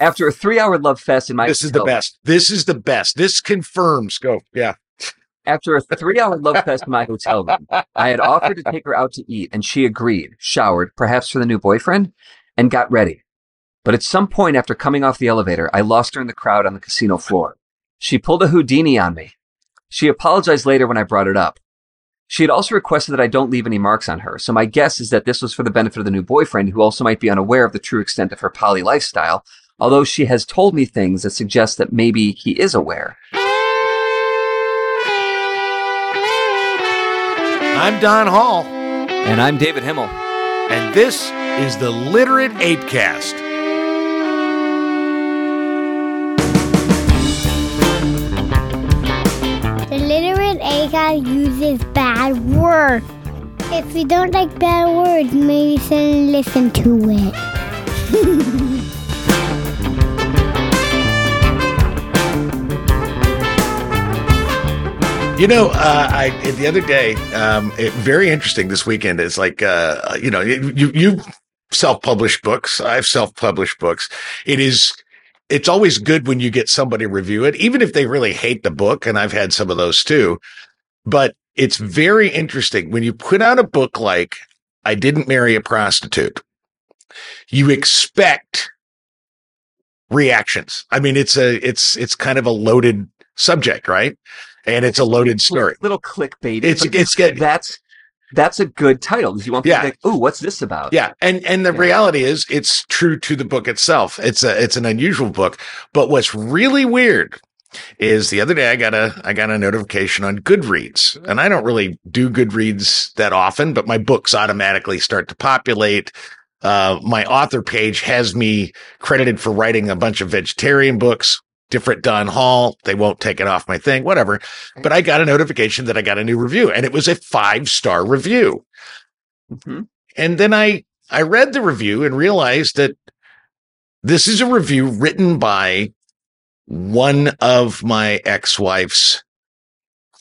After a three-hour love fest in my hotel This is the best. This is the best. This confirms. Go. Yeah. After a three-hour love fest in my hotel room, I had offered to take her out to eat, and she agreed. Showered, perhaps for the new boyfriend, and got ready. But at some point after coming off the elevator, I lost her in the crowd on the casino floor. She pulled a Houdini on me. She apologized later when I brought it up. She had also requested that I don't leave any marks on her, so my guess is that this was for the benefit of the new boyfriend, who also might be unaware of the true extent of her poly lifestyle, although she has told me things that suggest that maybe he is aware. I'm Don Hall, And I'm David Himmel. and this is the Literate Apecast. The literate A guy uses bad words. If you don't like bad words, maybe sit and listen to it. You know, uh, I the other day, um, it, very interesting. This weekend is like, uh, you know, you you self-published books. I've self-published books. It is. It's always good when you get somebody review it, even if they really hate the book. And I've had some of those too. But it's very interesting when you put out a book like "I Didn't Marry a Prostitute." You expect reactions. I mean, it's a it's it's kind of a loaded subject, right? And it's a loaded story. Little clickbait. It's it's get that's that's a good title. Because you want people Yeah. to think, "Ooh, what's this about?" yeah, and and the Yeah. reality is it's true to the book itself. It's a it's an unusual book, but what's really weird is the other day I got a I got a notification on Goodreads, and I don't really do Goodreads that often, but my books automatically start to populate. Uh, my author page has me credited for writing a bunch of vegetarian books. Different Don Hall. They won't take it off my thing, whatever. But I got a notification that I got a new review, and it was a five star review. Mhm. And then I I read the review and realized that this is a review written by one of my ex-wife's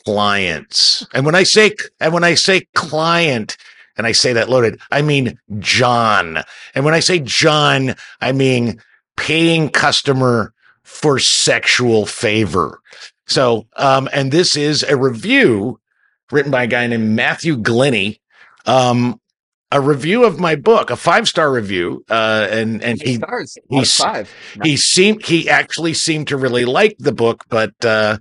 clients. And when I say and when I say client and I say that loaded, I mean John. And when I say John, I mean paying customer for sexual favor. So, um, and this is a review written by a guy named Matthew Glenny. Um, a review of my book, a five star review. Uh, and, and he, stars. he Out of s- five. he seemed, he actually seemed to really like the book, but, uh,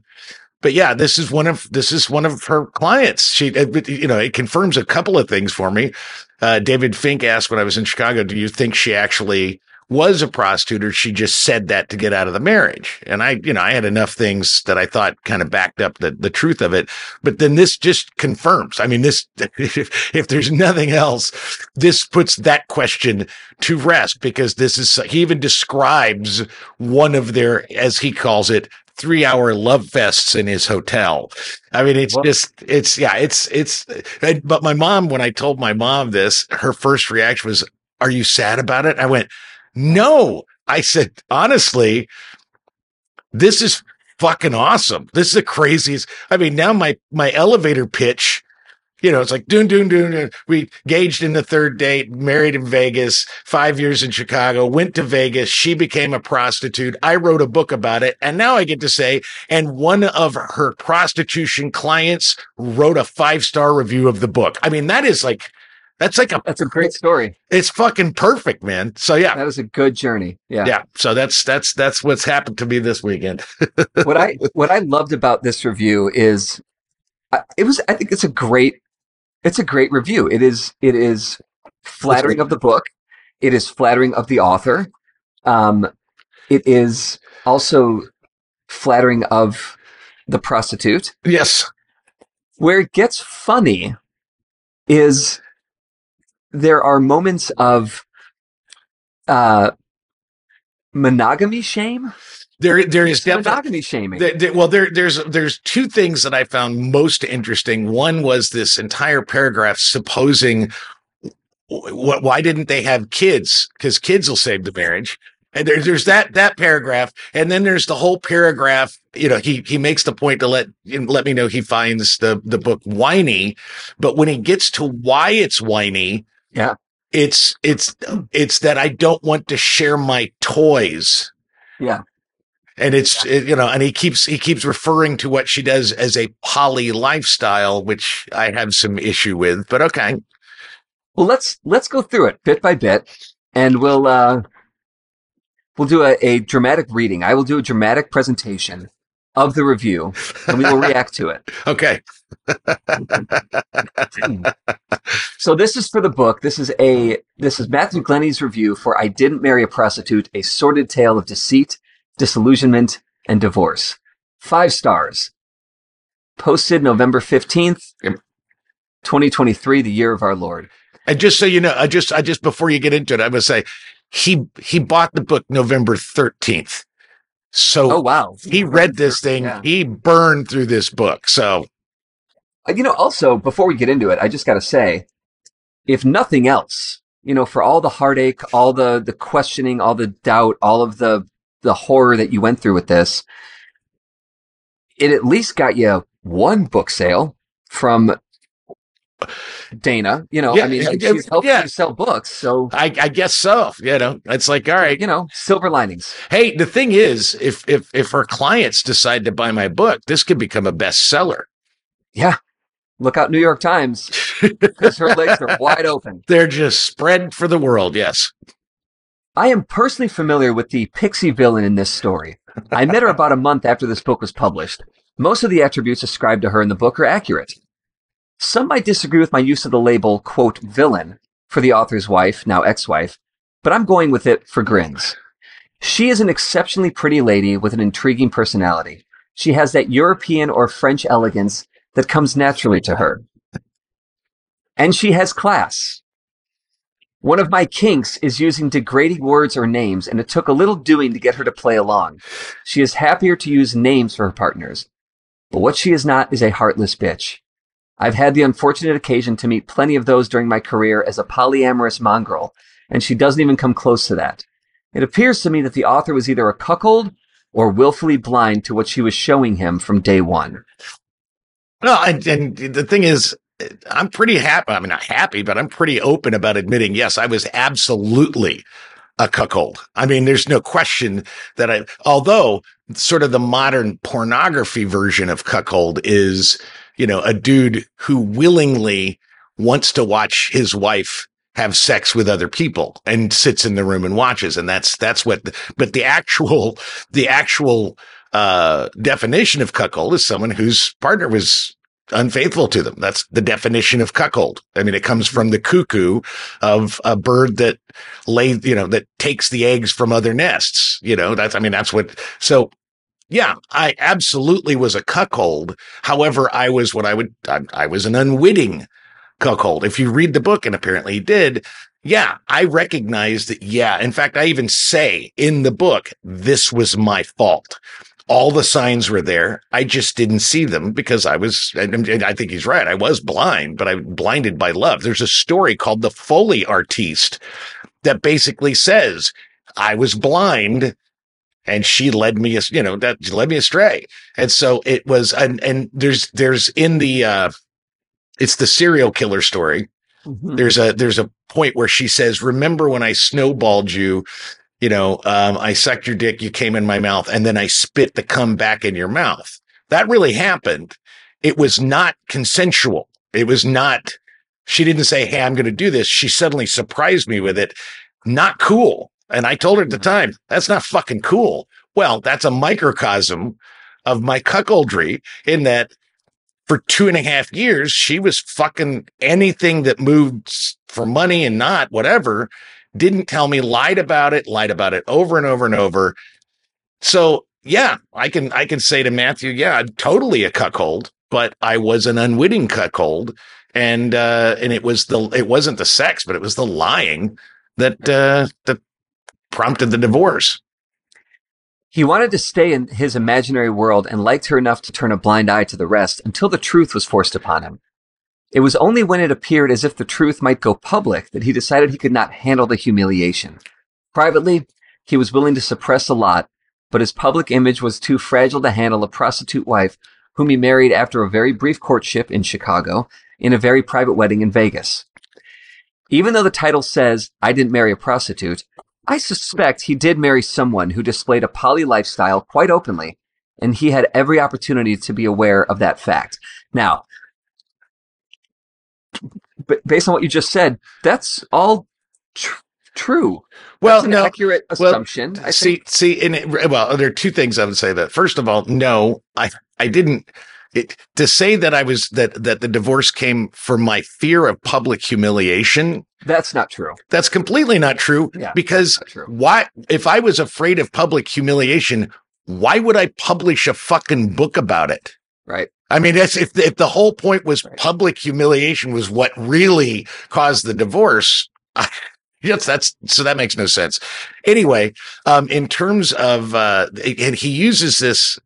but yeah, this is one of this is one of her clients. She, you know, it confirms a couple of things for me. Uh, David Fink asked when I was in Chicago, "Do you think she actually was a prostitute, or she just said that to get out of the marriage?" And I, you know, I had enough things that I thought kind of backed up the the truth of it. But then this just confirms. I mean, this if, if there's nothing else, this puts that question to rest because this is he even describes one of their, as he calls it, three hour love fests in his hotel. I mean, it's Well- just, it's, yeah, it's, it's, but my mom, when I told my mom this, her first reaction was, Are you sad about it? I went, No. I said, honestly, this is fucking awesome. This is the craziest. I mean, now my, my elevator pitch, you know, it's like doon doon doon. We engaged in the third date, married in Vegas, five years in Chicago, went to Vegas. She became a prostitute. I wrote a book about it. And now I get to say, and one of her prostitution clients wrote a five star review of the book. I mean, that is like, that's like a, That's a great story. it's fucking perfect, man. So yeah. That is a good journey. Yeah. Yeah. So that's, that's, that's what's happened to me this weekend. what I what I loved about this review is it was I think it's a great it's a great review. It is it is flattering of the book. It is flattering of the author. Um, it is also flattering of the prostitute. yes. Where it gets funny is there are moments of uh, monogamy shame. There, there is definitely, monogamy shaming. There- there- well, there, there's there's two things that I found most interesting. One was this entire paragraph supposing wh- why didn't they have kids? Because kids will save the marriage. And there, there's that that paragraph, and then there's the whole paragraph. You know, he he makes the point to let let me know he finds the the book whiny, but when he gets to why it's whiny, Yeah. it's it's it's that I don't want to share my toys Yeah. And it's it, you know, and he keeps he keeps referring to what she does as a poly lifestyle, which I have some issue with. But okay, Well, let's let's go through it bit by bit, and we'll uh, we'll do a, a dramatic reading. I will do a dramatic presentation of the review, and we will react to it. okay, So this is for the book. This is a this is Matthew Glenny's review for "I Didn't Marry a Prostitute: A Sordid Tale of Deceit, Disillusionment, and Divorce." Five stars. Posted November fifteenth, twenty twenty three, the year of our Lord. and just so you know, I just I just before you get into it, I must say he he bought the book November thirteenth, so Oh wow, he read this thing. Yeah. He burned through this book. So Uh, You know, also, before we get into it, I just got to say, if nothing else, you know, for all the heartache, all the, the questioning, all the doubt, all of the, the horror that you went through with this, it at least got you one book sale from Dana. You know, Yeah, I mean, yeah, she's helping yeah. you sell books. So, I, I guess so. You know, it's like all right. you know, silver linings. Hey, the thing is, if if if her clients decide to buy my book, this could become a bestseller. Yeah. Look out, New York Times, because her legs are wide open. They're just spread for the world. Yes. I am personally familiar with the pixie villain in this story. I met her about a month after this book was published. Most of the attributes ascribed to her in the book are accurate. Some might disagree with my use of the label, quote, villain for the author's wife, now ex-wife, but I'm going with it for grins. She is an exceptionally pretty lady with an intriguing personality. She has that European or French elegance that comes naturally to her. And she has class. One of my kinks is using degrading words or names, and it took a little doing to get her to play along. She is happier to use names for her partners. But what she is not is a heartless bitch. I've had the unfortunate occasion to meet plenty of those during my career as a polyamorous mongrel, and she doesn't even come close to that. It appears to me that the author was either a cuckold or willfully blind to what she was showing him from day one. No, and, and the thing is, I'm pretty happy. I mean, not happy, but I'm pretty open about admitting, yes, I was absolutely a cuckold. I mean, there's no question that I, although sort of the modern pornography version of cuckold is, you know, a dude who willingly wants to watch his wife have sex with other people and sits in the room and watches. And that's, that's what, the, but the actual, the actual, uh, definition of cuckold is someone whose partner was unfaithful to them. That's the definition of cuckold. I mean, it comes from the cuckoo of a bird that lays, you know, that takes the eggs from other nests. You know, that's, I mean, that's what, so yeah, I absolutely was a cuckold. However, I was what I would, I, I was an unwitting cuckold. If you read the book, and apparently he did, yeah, I recognize that. Yeah. In fact, I even say in the book, this was my fault. All the signs were there. I just didn't see them because I was, and I think he's right. I was blind, but I was blinded by love. There's a story called The Foley Artiste that basically says I was blind and she led me, you know, that led me astray. And so it was, and, and there's, there's in the, uh, it's the serial killer story there's a there's a point where she says, "Remember when I snowballed you? You know, um, I sucked your dick, you came in my mouth, and then I spit the cum back in your mouth." That really happened. It was not consensual. It was not. She didn't say, "Hey, I'm going to do this." She suddenly surprised me with it. Not cool. And I told her at the time, "That's not fucking cool." Well, that's a microcosm of my cuckoldry in that for two and a half years, she was fucking anything that moved for money and not whatever. Didn't tell me, lied about it, lied about it over and over and over. So yeah, I can I can say to Matthew, yeah, I'm totally a cuckold, but I was an unwitting cuckold, and uh, and it was the it wasn't the sex, but it was the lying that uh, that prompted the divorce. He wanted to stay in his imaginary world and liked her enough to turn a blind eye to the rest until the truth was forced upon him. It was only when it appeared as if the truth might go public that he decided he could not handle the humiliation. Privately, he was willing to suppress a lot, but his public image was too fragile to handle a prostitute wife whom he married after a very brief courtship in Chicago in a very private wedding in Vegas. Even though the title says, I didn't marry a prostitute, I suspect he did marry someone who displayed a poly lifestyle quite openly, and he had every opportunity to be aware of that fact. Now, b- based on what you just said, that's all tr- true. Well, That's an no. accurate well, assumption. I see, think. see, and it, well, there are two things I would say that. First of all, no, I, I didn't. It, to say that I was that that the divorce came from my fear of public humiliation, That's not true. that's completely not true. Yeah, because Not true. why? If I was afraid of public humiliation, why would I publish a fucking book about it? Right. I mean, that's if if the whole point was Right. public humiliation was what really caused the divorce. I, yes, that's so that makes no sense. Anyway, um, in terms of uh, and he uses this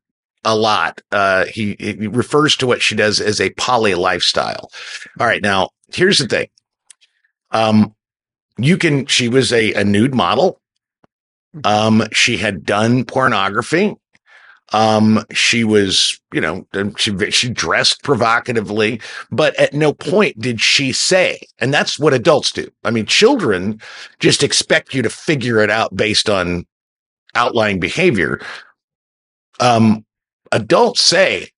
a lot. Uh, he, he refers to what she does as a poly lifestyle. All right, now here's the thing. Um, you can. She was a, a nude model. Um, she had done pornography. Um, she was, you know, she she dressed provocatively, but at no point did she say, and that's what adults do. I mean, children just expect you to figure it out based on outlying behavior. Um, adults say,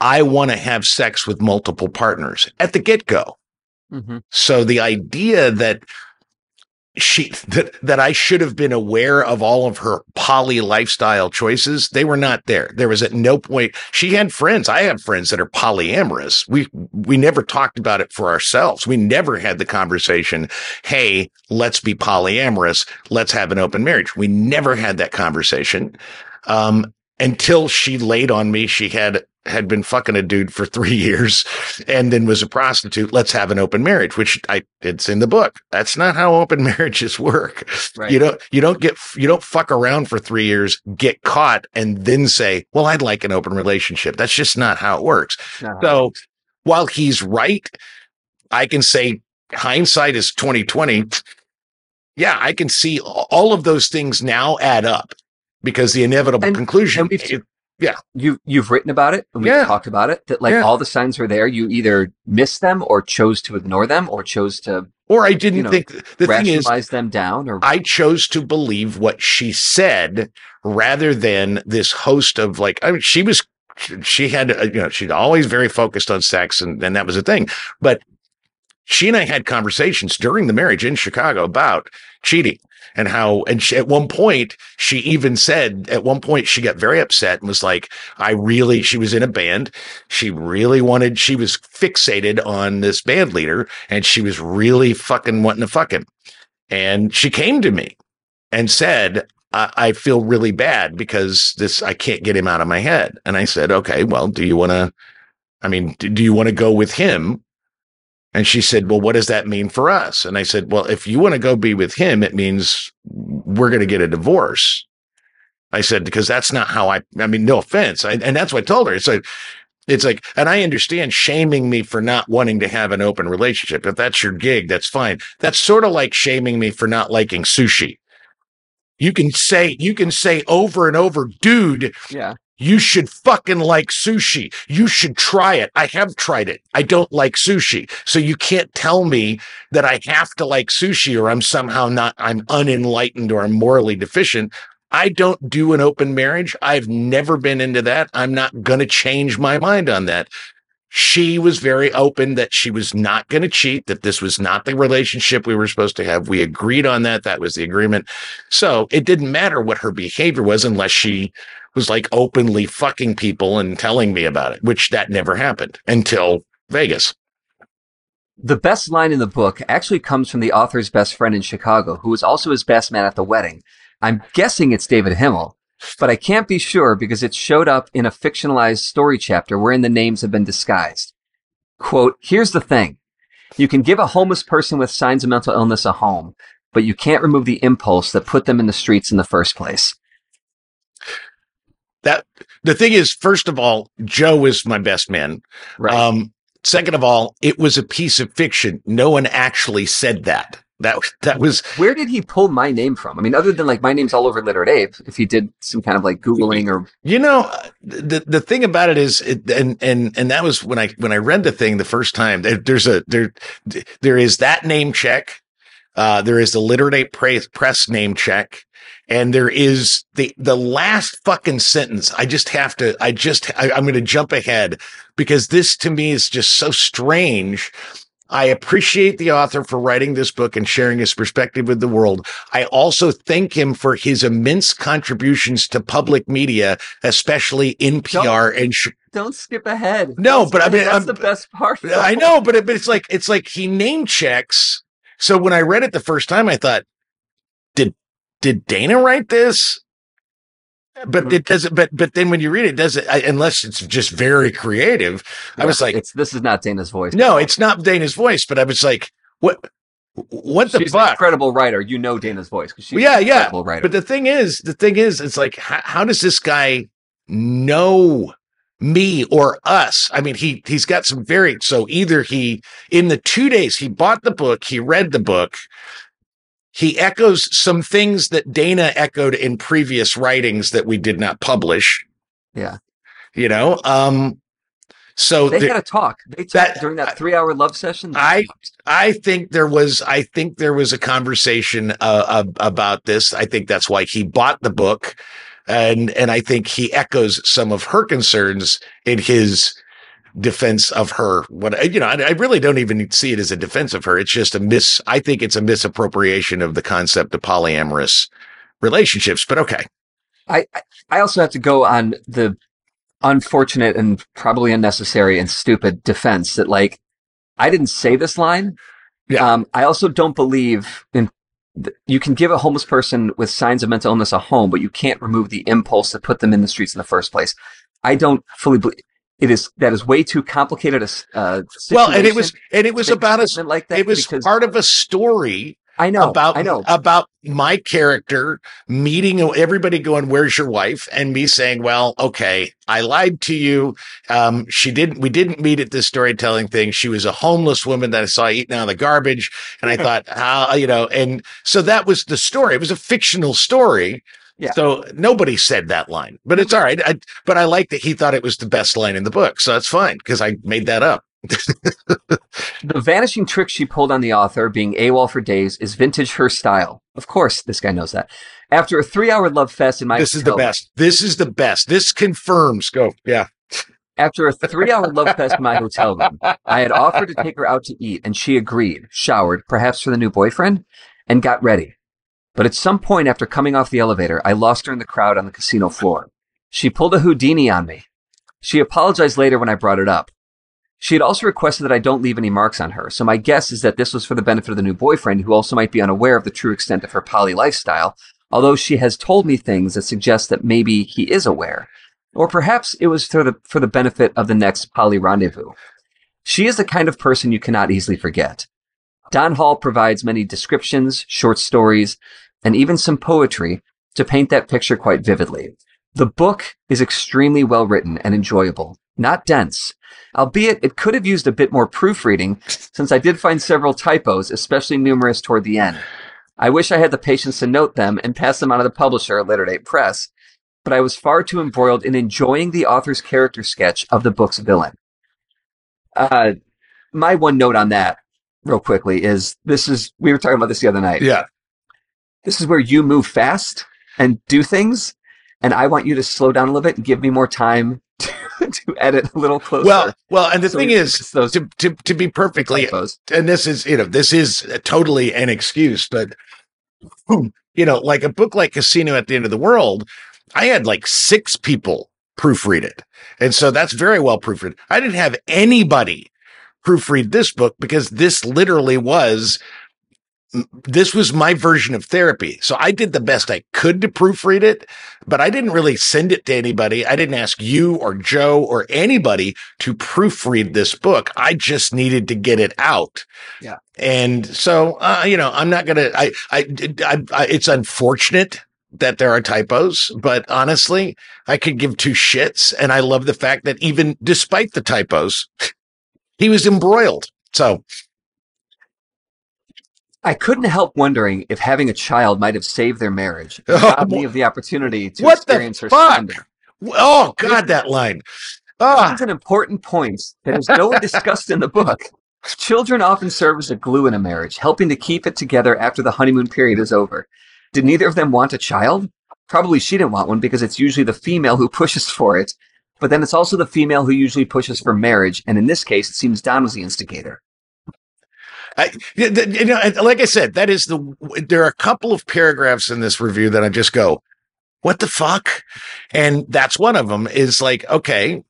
"I want to have sex with multiple partners" at the get go. Hmm So the idea that she that that I should have been aware of all of her poly lifestyle choices, they were not there. There was at no point she had friends. I have friends that are polyamorous. We we never talked about it for ourselves. We never had the conversation, "Hey, let's be polyamorous. Let's have an open marriage." We never had that conversation. Um until she laid on me, she had had been fucking a dude for three years and then was a prostitute. Let's have an open marriage, which I it's in the book. That's not how open marriages work. Right. You don't you don't get you don't fuck around for three years, get caught, and then say, "Well, I'd like an open relationship." That's just not how it works. Uh-huh. So while he's right, I can say hindsight is twenty twenty. Yeah, I can see all of those things now add up because the inevitable And- conclusion. and we've- it- you you've written about it and we've Yeah. talked about it that like Yeah. all the signs were there. You either missed them or chose to ignore them or chose to or I didn't you know, think the thing is them down or I chose to believe what she said rather than this host of like, I mean, she was, she had, uh, you know, she'd always very focused on sex and, and that was a thing. But she and I had conversations during the marriage in Chicago about cheating and how, and she, at one point, she even said, at one point, she got very upset and was like, I really, she was in a band. She really wanted, she was fixated on this band leader and she was really fucking wanting to fuck him. And she came to me and said, I, I feel really bad because this, I can't get him out of my head. And I said, okay, well, do you want to, I mean, do, do you want to go with him? And she said, well, what does that mean for us? And I said, well, if you want to go be with him, it means we're going to get a divorce. I said, because that's not how I, I mean, no offense. I, and that's what I told her. It's like, it's like, and I understand shaming me for not wanting to have an open relationship. If that's your gig, that's fine. That's sort of like shaming me for not liking sushi. You can say, you can say over and over, dude, yeah. You should fucking like sushi. You should try it. I have tried it. I don't like sushi. So you can't tell me that I have to like sushi or I'm somehow not, I'm unenlightened or I'm morally deficient. I don't do an open marriage. I've never been into that. I'm not going to change my mind on that. She was very open that she was not going to cheat, that this was not the relationship we were supposed to have. We agreed on that. That was the agreement. So it didn't matter what her behavior was unless she was like openly fucking people and telling me about it, which that never happened until Vegas. The best line in the book actually comes from the author's best friend in Chicago, who was also his best man at the wedding. I'm guessing it's David Himmel, but I can't be sure because it showed up in a fictionalized story chapter wherein the names have been disguised. Quote, here's the thing. You can give a homeless person with signs of mental illness a home, but you can't remove the impulse that put them in the streets in the first place. That the thing is, first of all, Joe is my best man. Right. Um, second of all, it was a piece of fiction. No one actually said that. That that was Where did he pull my name from? I mean, other than like my name's all over Literate Ape, if he did some kind of like Googling or You know, the the thing about it is, it, and and and that was when I when I read the thing the first time. There, there's a there there is that name check. Uh, there is the literate press, press name check. And there is the, the last fucking sentence. I just have to, I just, I, I'm going to jump ahead because this to me is just so strange. I appreciate the author for writing this book and sharing his perspective with the world. I also thank him for his immense contributions to public media, especially NPR Don't- and sh- Don't skip ahead. No, Don't but I mean, that's I'm- the best part. I know, but, it, but it's like it's like he name checks. So when I read it the first time, I thought, did Dana write this? But mm-hmm. it doesn't. But but then when you read it, it doesn't I, unless it's just very creative. I was like, it's this is not Dana's voice. no, it's not Dana's voice. But I was like, what? What the she's an fuck? incredible writer. You know Dana's voice she's Yeah, yeah. incredible writer. But the thing is, the thing is, it's like, how, how does this guy know me or us? I mean, he he's got some very so either he in the two days he bought the book, he read the book, he echoes some things that Dana echoed in previous writings that we did not publish. Yeah. You know, um, so they had a talk. They talked That- during that three-hour love session. I- talked. I think there was I think there was a conversation uh, ab- about this. I think that's why he bought the book, and and I think he echoes some of her concerns in his defense of her. What you know, I, I really don't even see it as a defense of her. It's just a mis. I think it's a misappropriation of the concept of polyamorous relationships. But okay, I I- also have to go on the unfortunate and probably unnecessary and stupid defense that like I didn't say this line. Yeah. Um, I also don't believe in. You can give a homeless person with signs of mental illness a home, but you can't remove the impulse to put them in the streets in the first place. I don't fully believe it is. That is way too complicated a uh, well, and it was and it was about a like that. it was part of a story I know about I know about my character meeting everybody going where's your wife and me saying well okay i lied to you um she didn't we didn't meet at this storytelling thing she was a homeless woman that i saw eating out of the garbage and i thought how you know and so that was the story it was a fictional story Yeah. So nobody said that line, but it's mm-hmm. all right. I, but I like that he thought it was the best line in the book, so that's fine because I made that up. The vanishing trick she pulled on the author, being AWOL for days, is vintage her style. Of course, this guy knows that. After a three-hour love fest in my this is the best. This is the best. This confirms. Go. Yeah. After a three-hour love fest in my hotel room, I had offered to take her out to eat, and she agreed, showered, perhaps for the new boyfriend, and got ready. But at some point after coming off the elevator, I lost her in the crowd on the casino floor. She pulled a Houdini on me. She apologized later when I brought it up. She had also requested that I don't leave any marks on her, so my guess is that this was for the benefit of the new boyfriend, who also might be unaware of the true extent of her poly lifestyle, although she has told me things that suggest that maybe he is aware. Or perhaps it was for the, for the benefit of the next poly rendezvous. She is the kind of person you cannot easily forget. Don Hall provides many descriptions, short stories, and even some poetry to paint that picture quite vividly. The book is extremely well written and enjoyable, not dense, albeit it could have used a bit more proofreading since I did find several typos, especially numerous toward the end. I wish I had the patience to note them and pass them on to the publisher at Later Date Press, but I was far too embroiled in enjoying the author's character sketch of the book's villain. Uh, my one note on that, real quickly, is this is, we were talking about this the other night Yeah. This is where you move fast and do things and i want you to slow down a little bit and give me more time to, to edit a little closer. Well, well, and the So thing is, those to, to to be perfectly, and this is you know this is totally an excuse, but you know, like a book like Casino at the End of the World, I had like six people proofread it, and so that's very well proofread. I didn't have anybody proofread this book because this literally was this was my version of therapy. So I did the best I could to proofread it, but I didn't really send it to anybody. I didn't ask you or Joe or anybody to proofread this book. I just needed to get it out. Yeah. And so, uh, you know, I'm not going to, I, I, I, I, it's unfortunate that there are typos, but honestly, I could give two shits. And I love the fact that even despite the typos, he was embroiled. So i couldn't help wondering if having a child might have saved their marriage Oh, robbed me of the opportunity to what experience her splendor Oh God, that line. Ah, It's an important point that is nowhere discussed in the book Children often serve as a glue in a marriage, helping to keep it together after the honeymoon period is over. Did neither of them want a child? Probably she didn't want one because it's usually the female who pushes for it. But then it's also the female who usually pushes for marriage. And in this case, it seems Don was the instigator. I, you know, like I said, that is the. There are a couple of paragraphs in this review that I just go, "What the fuck?" And that's one of them. Is like, okay,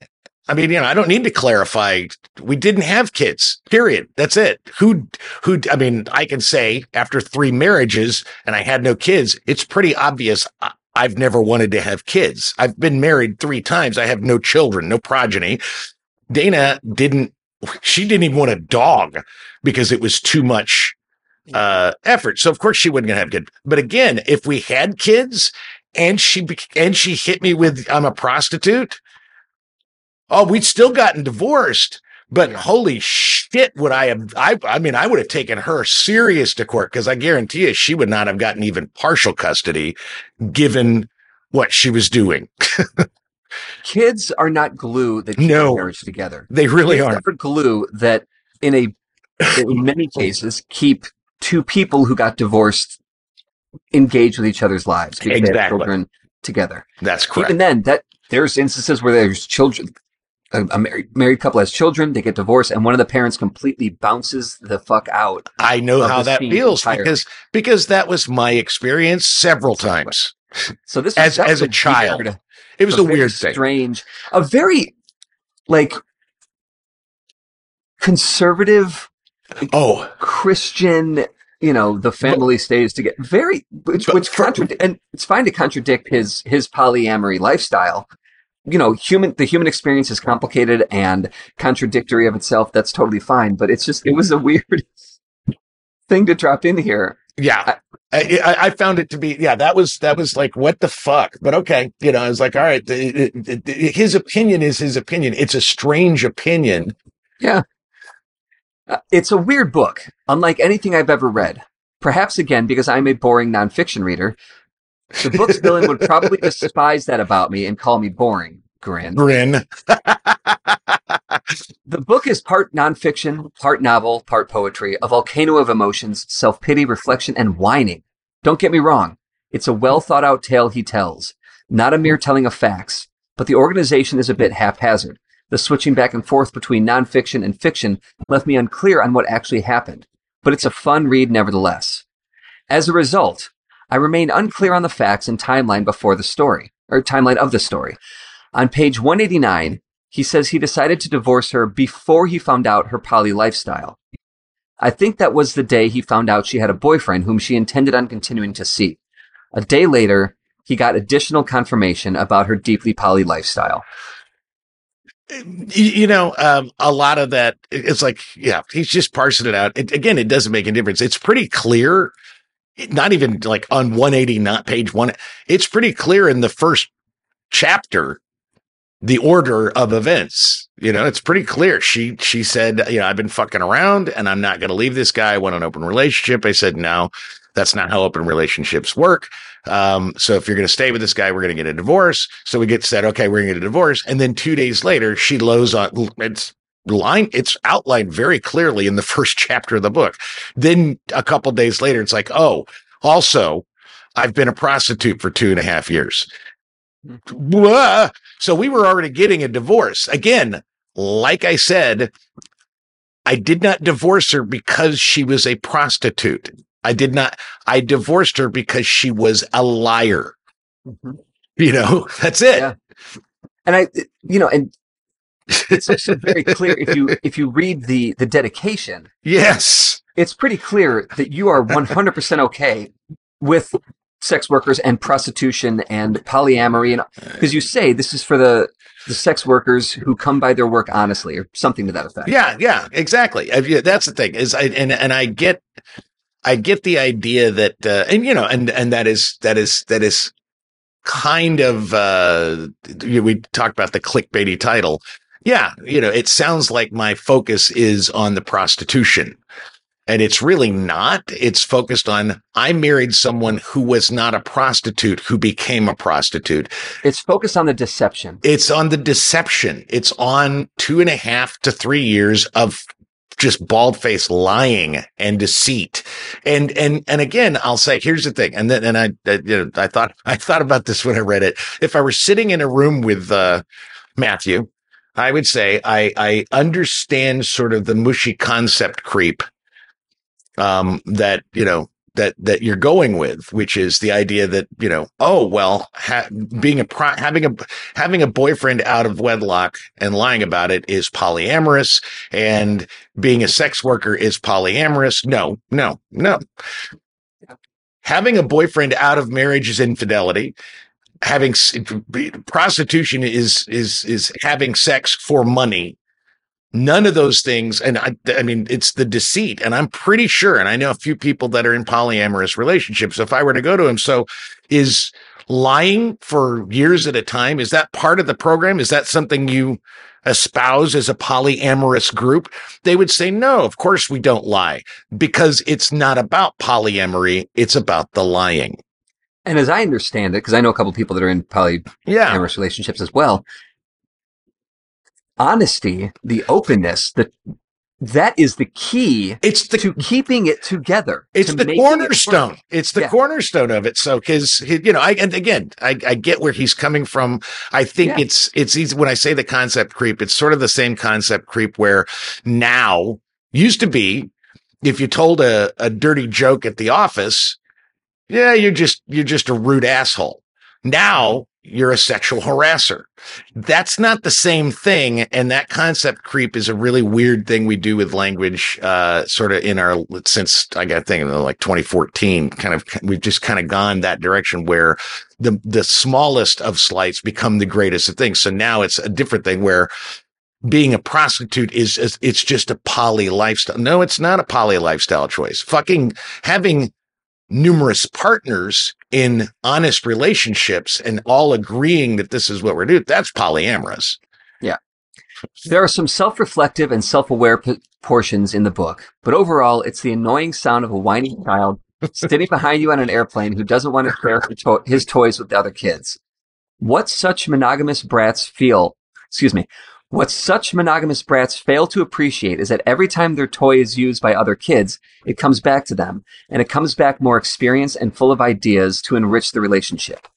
I mean, you know, I don't need to clarify. We didn't have kids. Period. That's it. Who, who? I mean, I can say after three marriages and I had no kids, it's pretty obvious. I've never wanted to have kids. I've been married three times. I have no children, no progeny. Dana didn't. She didn't even want a dog because it was too much uh, effort. So of course she wasn't going to have kids. But again, if we had kids and she and she hit me with I'm a prostitute, oh, we'd still gotten divorced. But holy shit, would I have? I, I mean, I would have taken her serious to court because I guarantee you she would not have gotten even partial custody given what she was doing. Kids are not glue that keep No. marriage together. they really are. glue that, in a in many cases, keep two people who got divorced engaged with each other's lives because they have Exactly. children together. That's correct. Even then, that there's instances where there's children. A, a married, married couple has children, they get divorced, and one of the parents completely bounces the fuck out. I know how that feels entirely. because because that was my experience several times. So this As- as a child, weird- It was a very weird thing. strange, a very like conservative Oh, Christian, you know, the family stays together. Very, which, But which contradict, and it's fine to contradict his his polyamory lifestyle. You know, human the human experience is complicated and contradictory of itself. That's totally fine, but it's just it was a weird thing to drop in here. yeah. I, I, I found it to be yeah that was that was like what the fuck but okay you know I was like all right his opinion is his opinion it's a strange opinion Uh, it's a weird book, unlike anything I've ever read. Perhaps again because I'm a boring nonfiction reader. The book's villain would probably despise that about me and call me boring. Grin. grin The book is part nonfiction, part novel, part poetry, a volcano of emotions, self pity, reflection, and whining. Don't get me wrong, it's a well thought out tale he tells, not a mere telling of facts, but the organization is a bit haphazard. The switching back and forth between nonfiction and fiction left me unclear on what actually happened, but it's a fun read nevertheless. As a result, I remain unclear on the facts and timeline before the story, or timeline of the story. On page 189, he says he decided to divorce her before he found out her poly lifestyle. I think that was the day he found out she had a boyfriend whom she intended on continuing to see. A day later, he got additional confirmation about her deeply poly lifestyle. You know um a lot of that it's like yeah he's just parsing it out it, again it doesn't make a difference it's pretty clear not even like on 180 not page one it's pretty clear in the first chapter the order of events you know it's pretty clear she she said you know i've been fucking around and i'm not going to leave this guy i want an open relationship i said no that's not how open relationships work um, so if you're going to stay with this guy, we're going to get a divorce. So we get said, okay, we're going to get a divorce. And then two days later, she lows on it's line. It's outlined very clearly in the first chapter of the book. Then a couple days later, it's like, oh, also, I've been a prostitute for two and a half years. Blah. So we were already getting a divorce. Again, like I said, I did not divorce her because she was a prostitute. I did not. I divorced her because she was a liar. Mm-hmm. You know, that's it. Yeah. And I, you know, and it's also very clear if you if you read the the dedication, Yes. it's pretty clear that you are 100% okay with sex workers and prostitution and polyamory and because you say this is for the the sex workers who come by their work honestly or something to that effect. Yeah, yeah, exactly. Uh, yeah, That's the thing is, I and and I get, I get the idea that, uh, and you know, and and that is that is that is kind of uh, we talked about the clickbaity title. Yeah, you know, it sounds like my focus is on the prostitution. And it's really not. It's focused on I married someone who was not a prostitute who became a prostitute. It's focused on the deception. It's on the deception. It's on two and a half to three years of just bald faced lying and deceit. And, and, and again, I'll say, here's the thing. And then, and I, I, you know, I thought, I thought about this when I read it. If I were sitting in a room with, uh, Matthew, I would say I, I understand sort of the mushy concept creep, um, that, you know, that that you're going with, which is the idea that you know, oh well, ha- being a pro- having a having a boyfriend out of wedlock and lying about it is polyamorous, and being a sex worker is polyamorous. No, no, no. Having a boyfriend out of marriage is infidelity. Having prostitution is is is having sex for money none of those things and I, I mean it's the deceit and i'm pretty sure and i know a few people that are in polyamorous relationships if i were to go to him so is lying for years at a time is that part of the program? Is that something you espouse as a polyamorous group? They would say no of course we don't lie because it's not about polyamory it's about the lying. And as i understand it because i know a couple people that are in polyamorous yeah. relationships as well honesty, the openness, the that is the key it's the, to keeping it together it's the cornerstone it it's the yeah. cornerstone of it. So because you know i and again I, I get where he's coming from. I think yeah. it's it's easy when i say the concept creep it's sort of the same concept creep where now used to be if you told a, a dirty joke at the office yeah you're just you're just a rude asshole. Now you're a sexual harasser. That's not the same thing. And that concept creep is a really weird thing we do with language, uh, sort of in our, since I got thinking like 2014, kind of, we've just kind of gone that direction where the, the smallest of slights become the greatest of things. So now it's a different thing where being a prostitute is, is it's just a poly lifestyle. No, it's not a poly lifestyle choice. Fucking having numerous partners in honest relationships and all agreeing that this is what we're doing, that's polyamorous. Yeah. There are some self reflective and self aware p- portions in the book, but overall, it's the annoying sound of a whiny child sitting behind you on an airplane who doesn't want to share to- his toys with the other kids. What such monogamous brats feel, excuse me, what such monogamous brats fail to appreciate is that every time their toy is used by other kids, it comes back to them, and it comes back more experienced and full of ideas to enrich the relationship.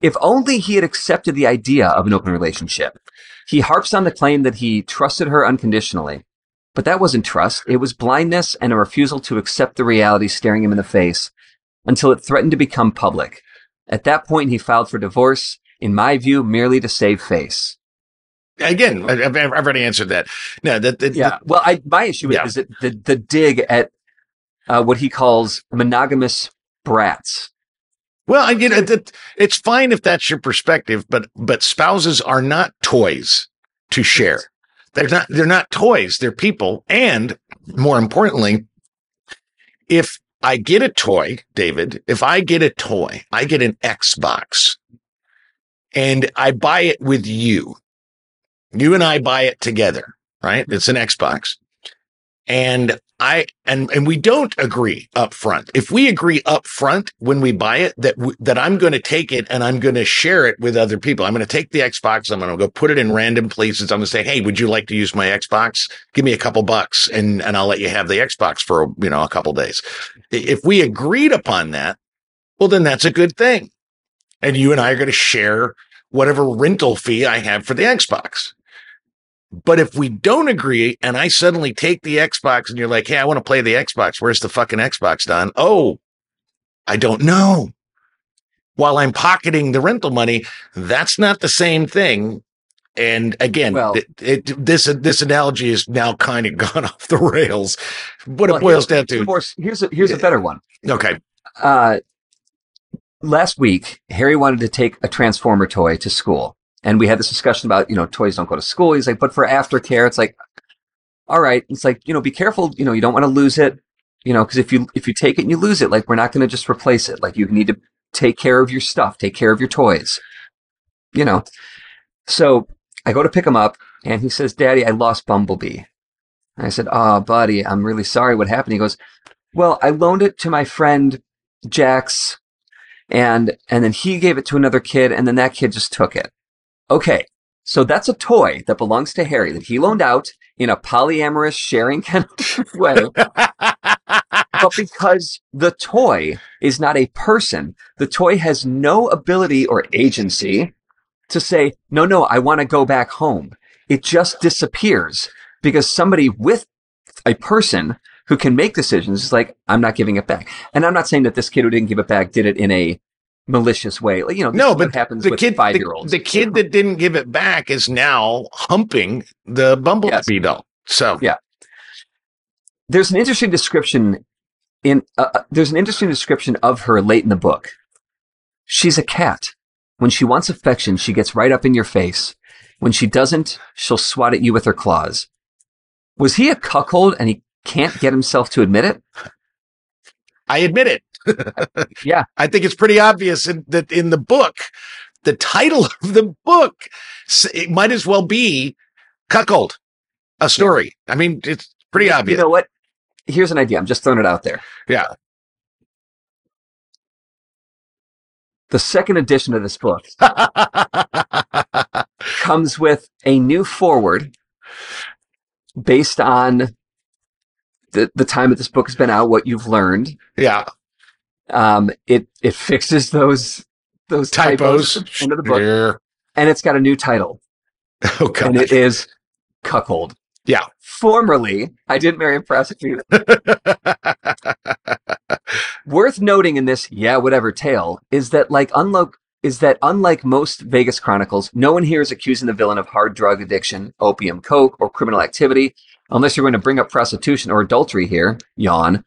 If only he had accepted the idea of an open relationship. He harps on the claim that he trusted her unconditionally. But that wasn't trust. It was blindness and a refusal to accept the reality staring him in the face until it threatened to become public. At that point, he filed for divorce, in my view, merely to save face. Again, I've, I've already answered that. No, that, that yeah. well, I my issue yeah. is that the the dig at uh, what he calls monogamous brats. Well, I get it. It's fine if that's your perspective, but but spouses are not toys to share. They're not. They're not toys. They're people. And more importantly, if I get a toy, David, if I get a toy, I get an Xbox, and I buy it with you. You and I buy it together, right? It's an Xbox. And I and and we don't agree up front. If we agree up front when we buy it that w- that I'm going to take it and I'm going to share it with other people. I'm going to take the Xbox. I'm going to go put it in random places. I'm going to say, "Hey, would you like to use my Xbox? Give me a couple bucks and and I'll let you have the Xbox for you know a couple days." If we agreed upon that, well, then that's a good thing. And you and I are going to share whatever rental fee I have for the Xbox. But if we don't agree and I suddenly take the Xbox and you're like, Hey, I want to play the Xbox. Where's the fucking Xbox, Don? Oh, I don't know. While I'm pocketing the rental money, that's not the same thing. And again, well, it, it, this this analogy is now kind of gone off the rails. What well, it boils down to. of Course, here's a here's a better one. Okay. Uh, last week, Harry wanted to take a Transformer toy to school. And we had this discussion about, you know, toys don't go to school. He's like, but for aftercare, it's like, all right. It's like, you know, be careful. You know, you don't want to lose it, you know, because if you, if you take it and you lose it, like, we're not going to just replace it. Like, you need to take care of your stuff, take care of your toys, you know. So I go to pick him up and he says, Daddy, I lost Bumblebee. And I said, Oh, buddy, I'm really sorry. What happened? He goes, Well, I loaned it to my friend Jax and, and then he gave it to another kid and then that kid just took it. Okay, so that's a toy that belongs to Harry that he loaned out in a polyamorous sharing kind of way, but because the toy is not a person, the toy has no ability or agency to say, no, no, I want to go back home. It just disappears because somebody with a person who can make decisions is like, I'm not giving it back. And I'm not saying that this kid who didn't give it back did it in a malicious way. Like, you know, this no, is what but happens the with kid, five year olds. the kid that didn't give it back is now humping the Bumblebee doll. So Yeah. there's an interesting description in uh, uh, there's an interesting description of her late in the book. She's a cat. When she wants affection, she gets right up in your face. When she doesn't, she'll swat at you with her claws. Was he a cuckold and he can't get himself to admit it? I admit it. Yeah. I think it's pretty obvious in, that in the book, the title of the book, it might as well be Cuckold, a story. I mean, it's pretty obvious. You know what? Here's an idea. I'm just throwing it out there. Yeah. The second edition of this book comes with a new forward based on the, the time that this book has been out, what you've learned. yeah. Um, it, it fixes those, those typos, Typos. into the book Yeah. and it's got a new title Oh, God. and it is Cuckold. Yeah. Formerly, I didn't marry a prostitute. Worth noting in this, yeah, whatever tale is that like unlike is that unlike most Vegas chronicles, no one here is accusing the villain of hard drug addiction, opium, coke, or criminal activity, unless you're going to bring up prostitution or adultery here. Yawn.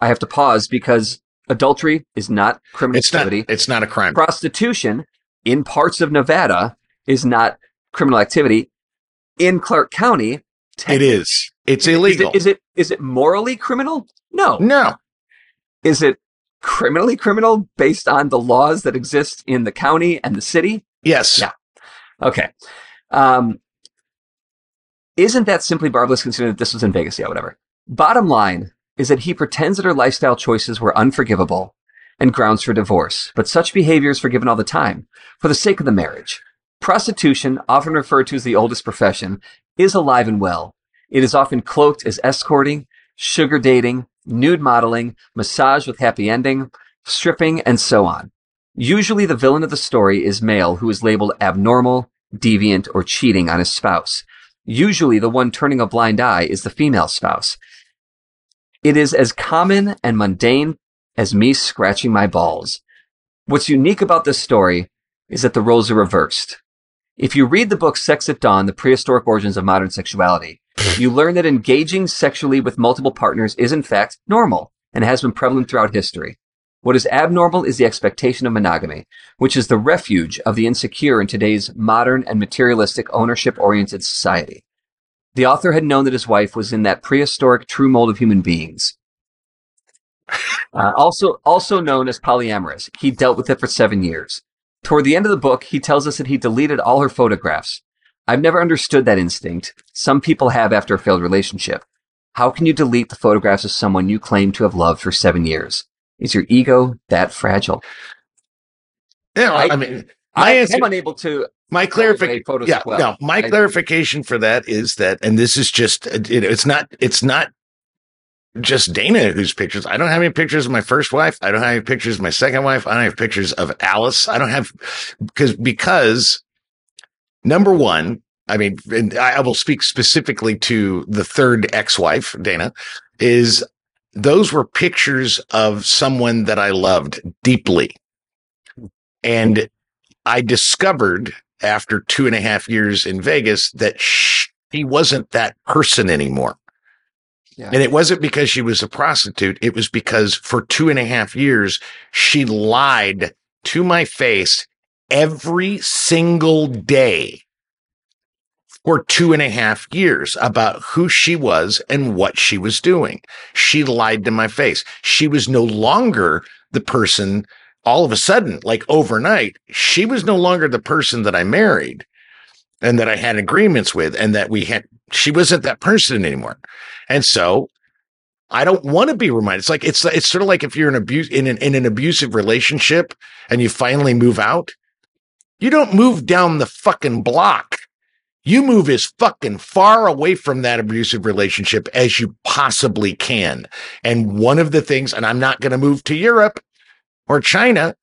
I have to pause because adultery is not criminal it's not, activity. it's not a crime. Prostitution in parts of Nevada is not criminal activity. In Clark County, It is. It's is illegal. it, is it is it morally criminal? No. no. Is it criminally criminal based on the laws that exist in the county and the city? Yes. Yeah. Okay. Um, isn't that simply barbarous considering that this was in Vegas? Yeah, whatever. Bottom line is that he pretends that her lifestyle choices were unforgivable and grounds for divorce, but such behavior is forgiven all the time for the sake of the marriage. Prostitution, often referred to as the oldest profession, is alive and well. It is often cloaked as escorting, sugar dating, nude modeling, massage with happy ending, stripping, and so on. Usually the villain of the story is male who is labeled abnormal, deviant, or cheating on his spouse. Usually the one turning a blind eye is the female spouse. It is as common and mundane as me scratching my balls. What's unique about this story is that the roles are reversed. If you read the book Sex at Dawn, The Prehistoric Origins of Modern Sexuality, you learn that engaging sexually with multiple partners is in fact normal and has been prevalent throughout history. What is abnormal is the expectation of monogamy, which is the refuge of the insecure in today's modern and materialistic ownership oriented society. The author had known that his wife was in that prehistoric true mold of human beings. Uh, also, also known as polyamorous, he dealt with it for seven years. Toward the end of the book, he tells us that he deleted all her photographs. I've never understood that instinct. Some people have after a failed relationship. How can you delete the photographs of someone you claim to have loved for seven years? Is your ego that fragile? Yeah. I, I- mean, I I am unable to. My clarification. Yeah. well. No, my I- clarification for that is that, and this is just, uh, it, it's not, it's not just Dana whose pictures. I don't have any pictures of my first wife. I don't have any pictures of my second wife. I don't have pictures of Alice. I don't have, because, because number one, I mean, I will speak specifically to the third ex-wife, Dana, is those were pictures of someone that I loved deeply. And I discovered after two and a half years in Vegas that she wasn't that person anymore. Yeah. And it wasn't because she was a prostitute. It was because for two and a half years, she lied to my face every single day for two and a half years about who she was and what she was doing. She lied to my face. She was no longer the person all of a sudden, like overnight, she was no longer the person that I married and that I had agreements with and that we had, she wasn't that person anymore. And so I don't want to be reminded. It's like, it's, it's sort of like if you're in abuse in an, in an abusive relationship and you finally move out, you don't move down the fucking block. you move as fucking far away from that abusive relationship as you possibly can. And one of the things, and I'm not going to move to Europe or China.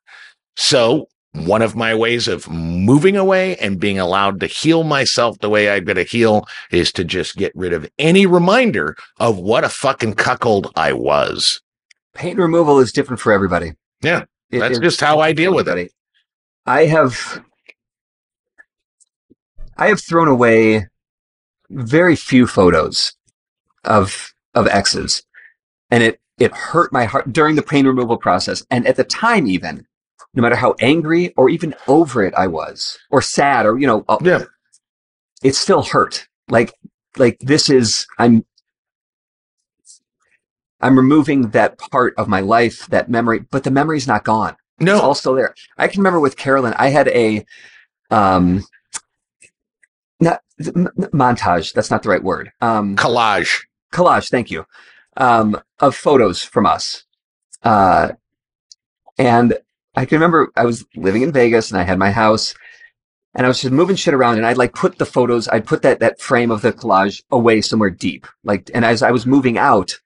So one of my ways of moving away and being allowed to heal myself the way I've going to heal is to just get rid of any reminder of what a fucking cuckold I was. Pain removal is different for everybody. Yeah, It that's just how I deal with it. I have I have thrown away very few photos of of exes, and it it hurt my heart during the pain removal process, and at the time even. No matter how angry or even over it I was, or sad, or you know, uh, Yeah. it still hurt. Like like this is I'm I'm removing that part of my life, that memory, but the memory's not gone. No. It's all still there. I can remember with Carolyn, I had a um not montage, that's not the right word. Um collage. collage, thank you. Um of photos from us. Uh and I can remember I was living in Vegas and I had my house and I was just moving shit around and I'd like put the photos, I'd put that that frame of the collage away somewhere deep. Like and as I was moving out,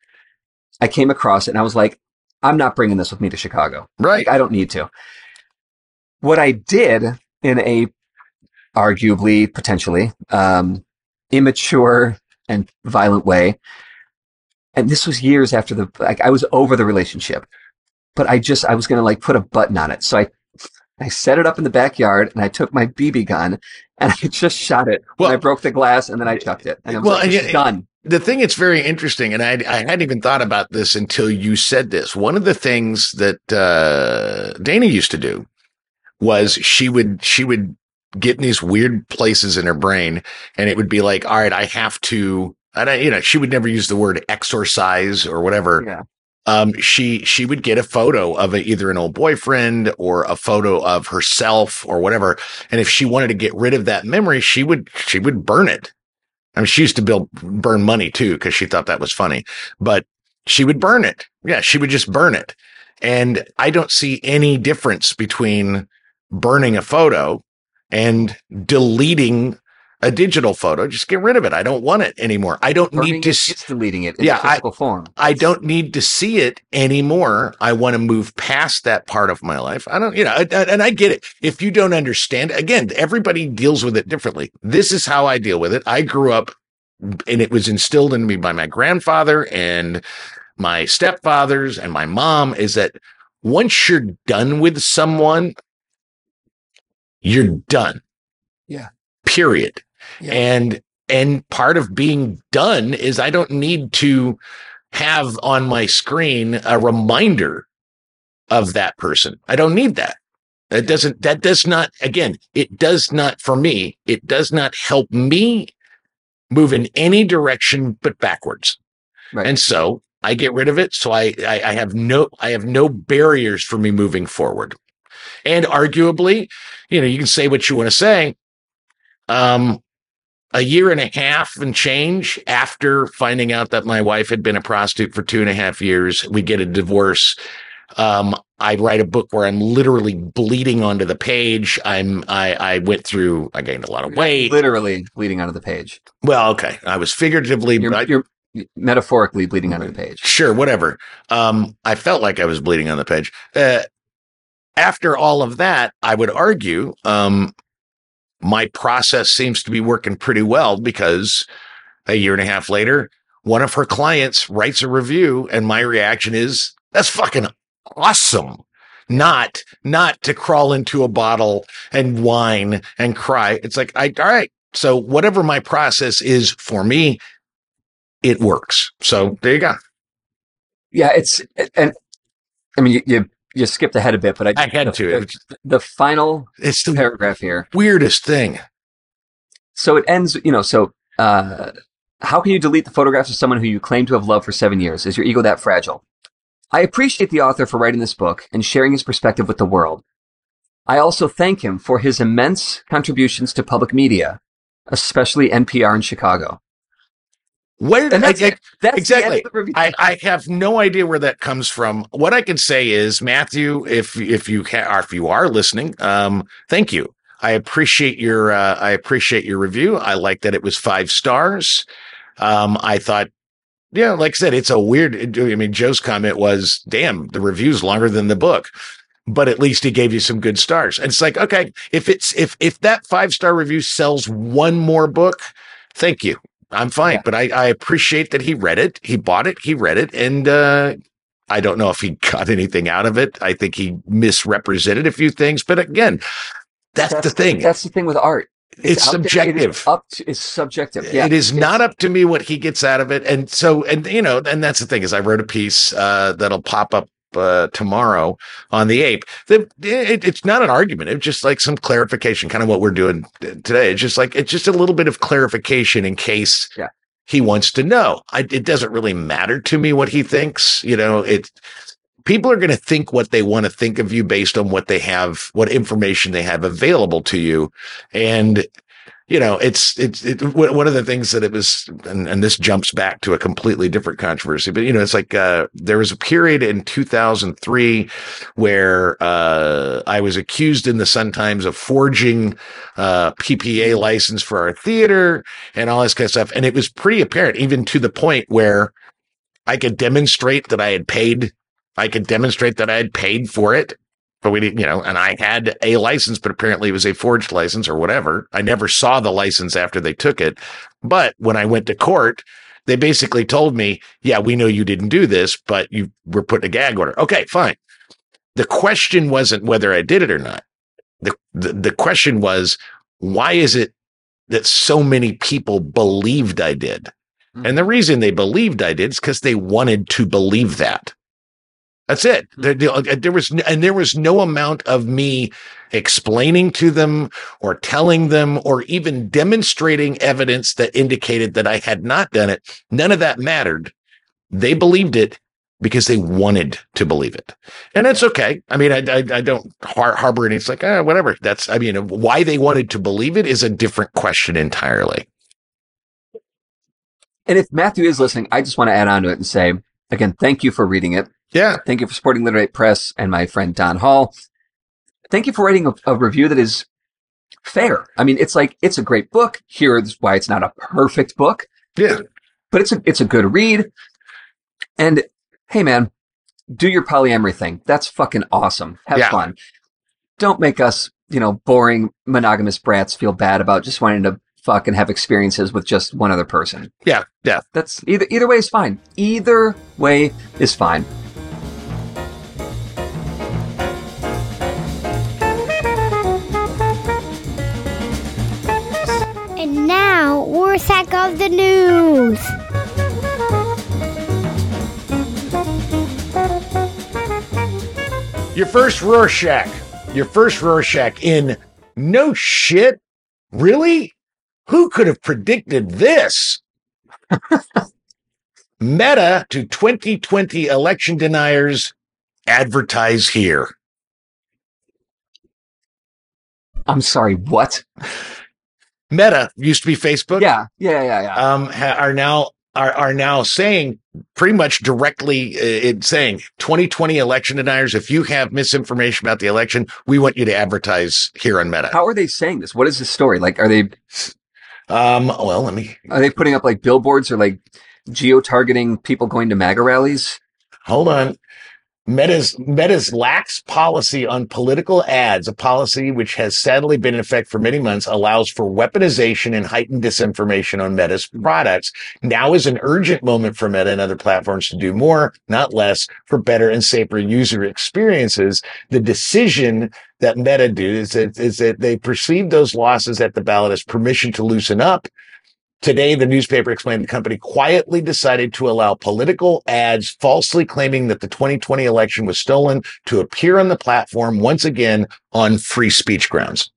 I came across it and I was like, I'm not bringing this with me to Chicago. Right. Like, I don't need to. What I did in a arguably, potentially, um, immature and violent way, and this was years after the, like, I was over the relationship, but I just, I was going to like put a button on it. So I, I set it up in the backyard and I took my BB gun and I just shot it. Well- and I broke the glass and then I chucked it. And I was Well, like, and "This yet- is done. the thing that's very interesting, and I, I hadn't even thought about this until you said this. One of the things that uh, Dana used to do was she would she would get in these weird places in her brain, and it would be like, all right, I have to. And I, you know, she would never use the word exorcise or whatever. Yeah. Um, she she would get a photo of a, either an old boyfriend or a photo of herself or whatever, and if she wanted to get rid of that memory, she would she would burn it. I mean, she used to build, burn money too because she thought that was funny, but she would burn it. Yeah, she would just burn it. And I don't see any difference between burning a photo and deleting a digital photo. Just get rid of it. I don't want it anymore. I don't Burning need to. it's deleting it in Yeah, I- physical form. I don't need to see it anymore. I want to move past that part of my life. I don't, you know, and- and I get it. If you don't understand, again, everybody deals with it differently. This is how I deal with it. I grew up and it was instilled in me by my grandfather and my stepfathers and my mom is that once you're done with someone, you're done. Yeah. Period. Yeah. And and part of being done is I don't need to have on my screen a reminder of that person. I don't need that. That doesn't that does not again, it does not for me, it does not help me move in any direction but backwards. Right. And so I get rid of it. So I, I I have no I have no barriers for me moving forward. And arguably, you know, you can say what you want to say. Um, a year and a half and change after finding out that my wife had been a prostitute for two and a half years, we get a divorce. Um, I write a book where I'm literally bleeding onto the page. I'm I I went through I gained a lot of weight. Literally bleeding onto the page. Well, okay. I was figuratively You're, I- you're metaphorically bleeding onto the page. Sure, whatever. Um, I felt like I was bleeding on the page. Uh, after all of that, I would argue um, my process seems to be working pretty well because a year and a half later, one of her clients writes a review, and my reaction is, "That's fucking awesome." Not, not to crawl into a bottle and whine and cry. It's like, I, all right. So whatever my process is for me, it works. So there you go. Yeah, it's and I mean you you, you skipped ahead a bit, but I, I had the, to. The, the final It's the paragraph here. weirdest thing. So it ends. You know. So uh, how can you delete the photographs of someone who you claim to have loved for seven years? Is your ego that fragile? I appreciate the author for writing this book and sharing his perspective with the world. I also thank him for his immense contributions to public media, especially NPR in Chicago. Where And that's I- I- That's exactly. The end of the review. I, I have no idea where that comes from. What I can say is, Matthew, if if you ha- or if you are listening, um, thank you. I appreciate your uh, I appreciate your review. I like that it was five stars. Um, I thought, yeah, like I said, it's a weird. I mean, Joe's comment was, "Damn, the review's longer than the book." But at least he gave you some good stars. And it's like, okay, if it's if if that five star review sells one more book, thank you. I'm fine. Yeah. But I, I appreciate that he read it. He bought it. He read it, and uh, I don't know if he got anything out of it. I think he misrepresented a few things. But again, that's, the thing. That's the thing with art. It's there, subjective. It is up to, it's subjective. Yeah. it is It's- not up to me what he gets out of it. And so, and you know, and that's the thing is I wrote a piece uh, that'll pop up uh, tomorrow on the ape. The, it, it's not an argument. It's just like some clarification, kind of what we're doing today. It's just like it's just a little bit of clarification in case Yeah. he wants to know. I, it doesn't really matter to me what he thinks. You know, it. People are going to think what they want to think of you based on what they have, what information they have available to you, and you know, it's it's it, one of the things that it was, and, and this jumps back to a completely different controversy. But you know, it's like uh, there was a period in 2003 where uh, I was accused in the Sun Times of forging uh, PPA license for our theater and all this kind of stuff, and it was pretty apparent, even to the point where I could demonstrate that I had paid. I could demonstrate that I had paid for it but we didn't, you know, and I had a license, but apparently it was a forged license or whatever. I never saw the license after they took it. But when I went to court, they basically told me, yeah, we know you didn't do this, but you were put in a gag order. Okay, fine. The question wasn't whether I did it or not. The, the, the question was, why is it that so many people believed I did? Hmm. And the reason they believed I did is because they wanted to believe that. That's it. There, there there was, and there was no amount of me explaining to them or telling them or even demonstrating evidence that indicated that I had not done it. None of that mattered. They believed it because they wanted to believe it. And that's okay. I mean, I, I, I don't har- harbor any, it's like, ah, whatever. That's, I mean, why they wanted to believe it is a different question entirely. And if Matthew is listening, I just want to add on to it and say, again, thank you for reading it. Yeah. Thank you for supporting Literate Press and my friend Don Hall. Thank you for writing a, a review that is fair. I mean, it's like, it's a great book. Here's why it's not a perfect book, Yeah. but it's a, it's a good read. And hey, man, do your polyamory thing. That's fucking awesome. Have Yeah. fun. Don't make us, you know, boring monogamous brats feel bad about just wanting to fucking have experiences with just one other person. Yeah. Yeah. That's either either way is fine. Either way is fine. Rorschach of the News. Your first Rorschach. Your first Rorschach in no shit. Really? Who could have predicted this? Meta to 2020 election deniers advertise here. I'm sorry, what? Meta used to be Facebook. Yeah, yeah, yeah, yeah. Um, ha- are now are are now saying pretty much directly uh, it's saying 2020 election deniers. If you have misinformation about the election, we want you to advertise here on Meta. How are they saying this? What is the story? Like, are they Um, well, let me are they putting up like billboards or like geo targeting people going to MAGA rallies? hold on. Meta's Meta's lax policy on political ads, a policy which has sadly been in effect for many months, allows for weaponization and heightened disinformation on Meta's products. Now is an urgent moment for Meta and other platforms to do more, not less, for better and safer user experiences. The decision that Meta do is that, is that they perceive those losses at the ballot as permission to loosen up. Today, the newspaper explained the company quietly decided to allow political ads falsely claiming that the 2020 election was stolen to appear on the platform once again on free speech grounds.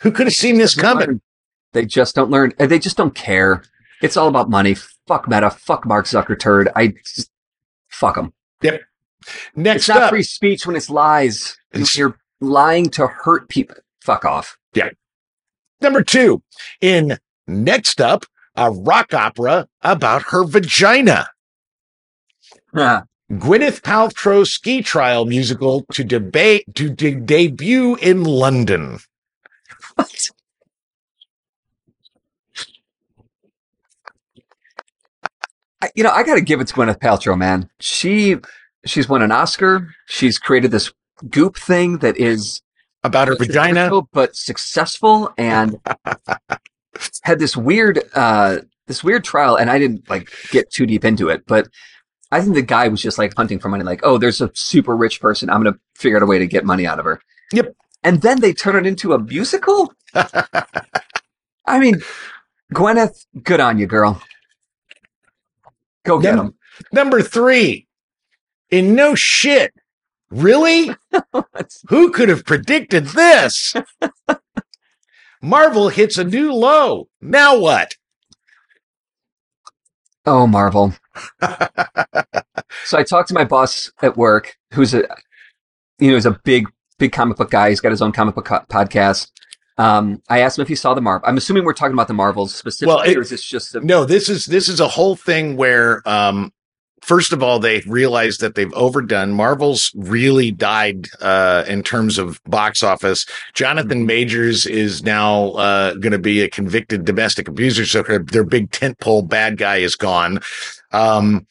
Who could have seen this coming? They just don't learn. They just don't care. It's all about money. Fuck Meta. Fuck Mark Zuckerturd. I just, fuck them. Yep. Next It's not up, free speech when it's lies. It's- You're lying to hurt people. Fuck off. Yeah. Number two, in Next Up, a rock opera about her vagina. Yeah. Gwyneth Paltrow ski trial musical to debate to de- debut in London. What? I, you know, I got to give it to Gwyneth Paltrow, man. She she's won an Oscar. She's created this goop thing that is About her vagina. but successful and had this weird uh this weird trial and I didn't like get too deep into it, but I think the guy was just like hunting for money, like, oh, there's a super rich person. I'm gonna figure out a way to get money out of her. Yep. And then they turn it into a musical? I mean, Gwyneth, good on you, girl. Go get him. Number three. In no shit. Really? Who could have predicted this? Marvel hits a new low. Now what? Oh, Marvel. so I talked to my boss at work, who's a, you know, is a big, big comic book guy. He's got his own comic book co- podcast. Um, I asked him if he saw the Marvel. I'm assuming we're talking about the Marvels specifically, Well, it- or is this just a, No, this is this is a whole thing where um first of all they realized that they've overdone Marvel's really died uh in terms of box office. Jonathan Majors is now uh going to be a convicted domestic abuser so her, their big tentpole bad guy is gone. Um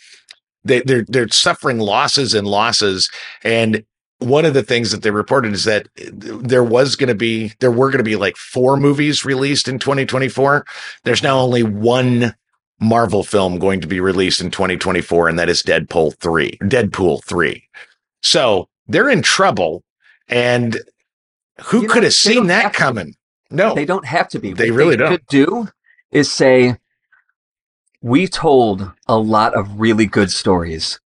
they they're they're suffering losses and losses and one of the things that they reported is that there was going to be there were going to be like four movies released in 2024 there's now only one Marvel film going to be released in 2024, and that is Deadpool 3. Deadpool 3. So they're in trouble. And who You know, could have seen that have coming? No. they don't have to be. They What really don't. Could do is say, we told a lot of really good stories.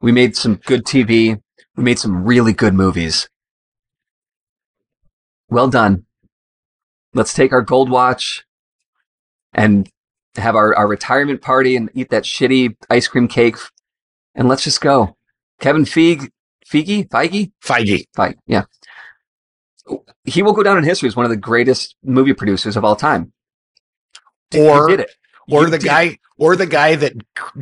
We made some good TV. We made some really good movies. Well done. Let's take our gold watch and have our, our retirement party and eat that shitty ice cream cake. And let's just go. Kevin Feige, Feige, Feige, Feige. Feige, yeah. He will go down in history as one of the greatest movie producers of all time. You Or did it. or You the guy or the guy that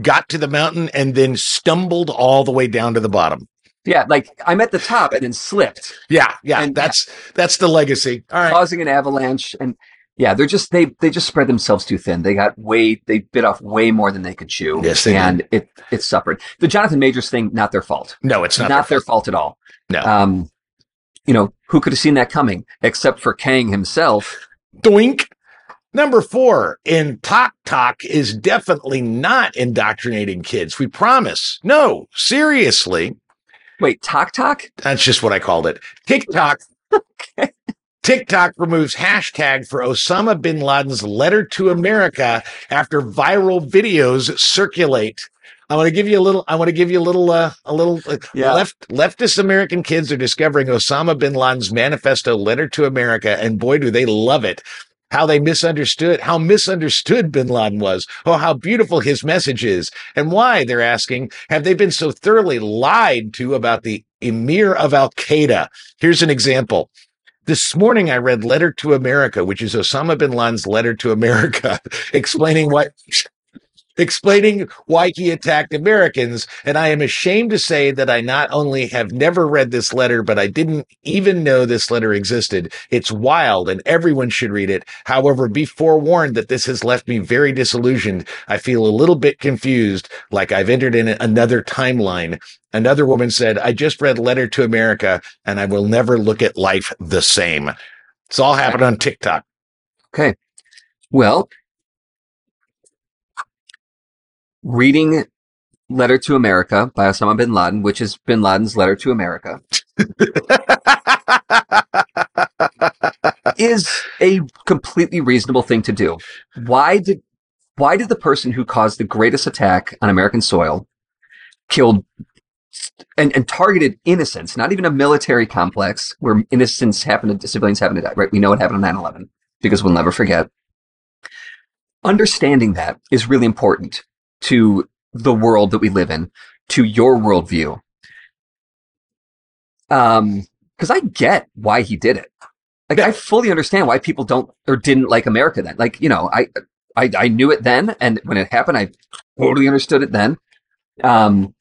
got to the mountain and then stumbled all the way down to the bottom. Yeah, like I'm at the top and then slipped, Yeah, yeah, And- that's that's the legacy. All right. causing an avalanche. And yeah, they're just they they just spread themselves too thin. They got way they bit off way more than they could chew. Yes, they did. and it it suffered. The Jonathan Majors thing, not their fault. No, it's not, Not, their their fault at all. No. Um, you know who could have seen that coming except for Kang himself. Doink. Number four, in Talk Talk is definitely not indoctrinating kids. We promise. No, seriously. Wait, Talk Talk? That's just what I called it. TikTok. TikTok removes hashtag for Osama bin Laden's letter to America after viral videos circulate. I want to give you a little. I want to give you a little. Uh, a little. Uh, Yeah. Left leftist American kids are discovering Osama bin Laden's manifesto letter to America, and boy, do they love it. How they misunderstood, how misunderstood bin Laden was. Oh, how beautiful his message is. And why, they're asking, have they been so thoroughly lied to about the emir of Al Qaeda? Here's an example. This morning, I read Letter to America, which is Osama bin Laden's letter to America, explaining why. Explaining why he attacked Americans. And I am ashamed to say that I not only have never read this letter, but I didn't even know this letter existed. It's wild and everyone should read it. However, be forewarned that this has left me very disillusioned. I feel a little bit confused, like I've entered in another timeline. Another woman said, I just read Letter to America and I will never look at life the same. It's all happened on TikTok. Okay. Well, reading Letter to America by Osama bin Laden, which is bin Laden's letter to America, is a completely reasonable thing to do. Why did why did the person who caused the greatest attack on American soil killed and, and targeted innocents, not even a military complex where innocents happen to civilians happen to die, right? We know what happened on 9-11 because we'll never forget. Understanding that is really important to the world that we live in, to your worldview. Um, because I get why he did it. Like I fully understand why people don't or didn't like America then. Like, you know, I I I knew it then and when it happened I totally understood it then. Um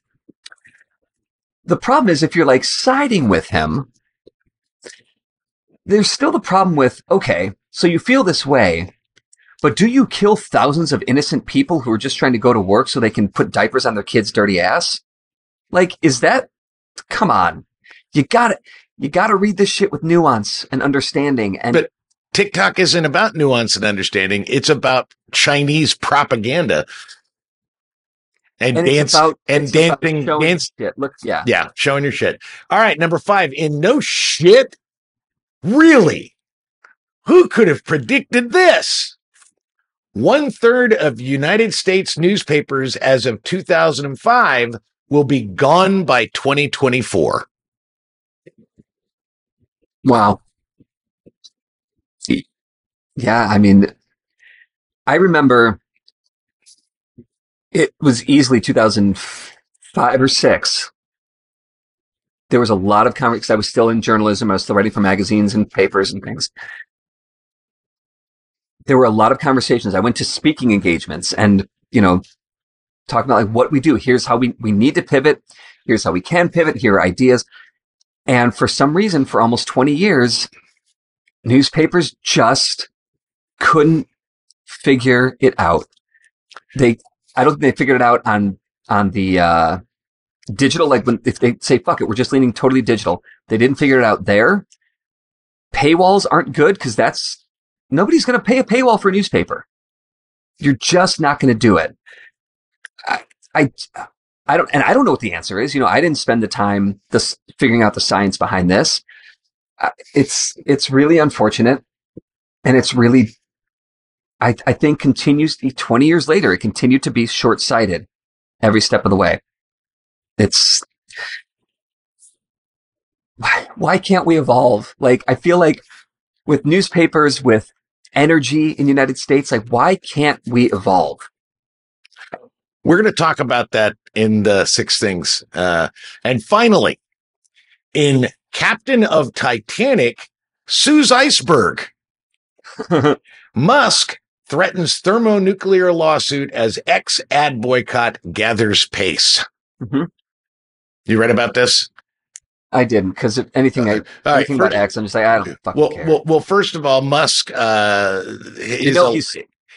the problem is if you're like siding with him, there's still the problem with, okay, so you feel this way, but do you kill thousands of innocent people who are just trying to go to work so they can put diapers on their kids' dirty ass? Like, is that, come on. You gotta, you gotta read this shit with nuance and understanding. And But- TikTok isn't about nuance and understanding. It's about Chinese propaganda and, and dance about, and dancing, dance. shit. Look, yeah. Yeah, showing your shit. All right, number five. In no shit, really, who could have predicted this? One third of United States newspapers as of 2005 will be gone by 2024. Wow. Yeah, I mean, I remember it was easily 2005 or six. There was a lot of conversation. I was still in journalism. I was still writing for magazines and papers and things. There were a lot of conversations. I went to speaking engagements and, you know, talking about like what we do. Here's how we, we need to pivot. Here's how we can pivot. Here are ideas. And for some reason, for almost 20 years, newspapers just couldn't figure it out. They, I don't think they figured it out on, on the, uh, digital. Like when, if they say, fuck it, we're just leaning totally digital. They didn't figure it out there. Paywalls aren't good because that's, nobody's going to pay a paywall for a newspaper. You're just not going to do it. I, I, I don't, and I don't know what the answer is. You know, I didn't spend the time this figuring out the science behind this. It's, it's really unfortunate. And it's really, I, I think continues 20 years later, it continued to be short sighted every step of the way. It's, why, why can't we evolve? Like, I feel like with newspapers, with energy in the United States, like, why can't we evolve? We're going to talk about that in the six things. Uh, and finally, in Captain of Titanic, Sue's Iceberg, Musk threatens thermonuclear lawsuit as ex ad boycott gathers pace. Mhm. You read about this? I didn't because if anything, I, right. anything about X, I'm just like, I don't fucking well, care. well, well, first of all, Musk, uh, you know, al- he's,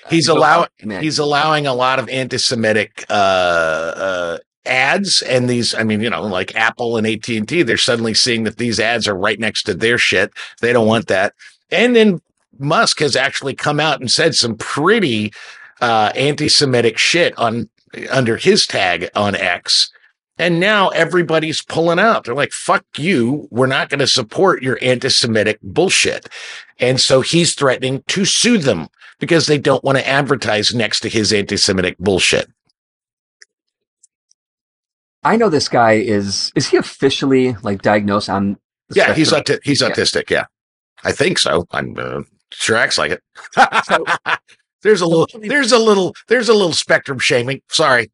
he's go allowing he's allowing a lot of anti-Semitic uh, uh, ads, and these, I mean, you know, like Apple and AT and T, they're suddenly seeing that these ads are right next to their shit. They don't want that, and then Musk has actually come out and said some pretty uh, anti-Semitic shit on under his tag on X. And now everybody's pulling out. They're like, fuck you. We're not going to support your anti Semitic bullshit. And so he's threatening to sue them because they don't want to advertise next to his anti Semitic bullshit. I know this guy is, is he officially like diagnosed on? Yeah, he's auti- he's Yeah. autistic. Yeah, I think so. I'm uh, sure acts like it. So- there's a little, there's a little, there's a little spectrum shaming. Sorry.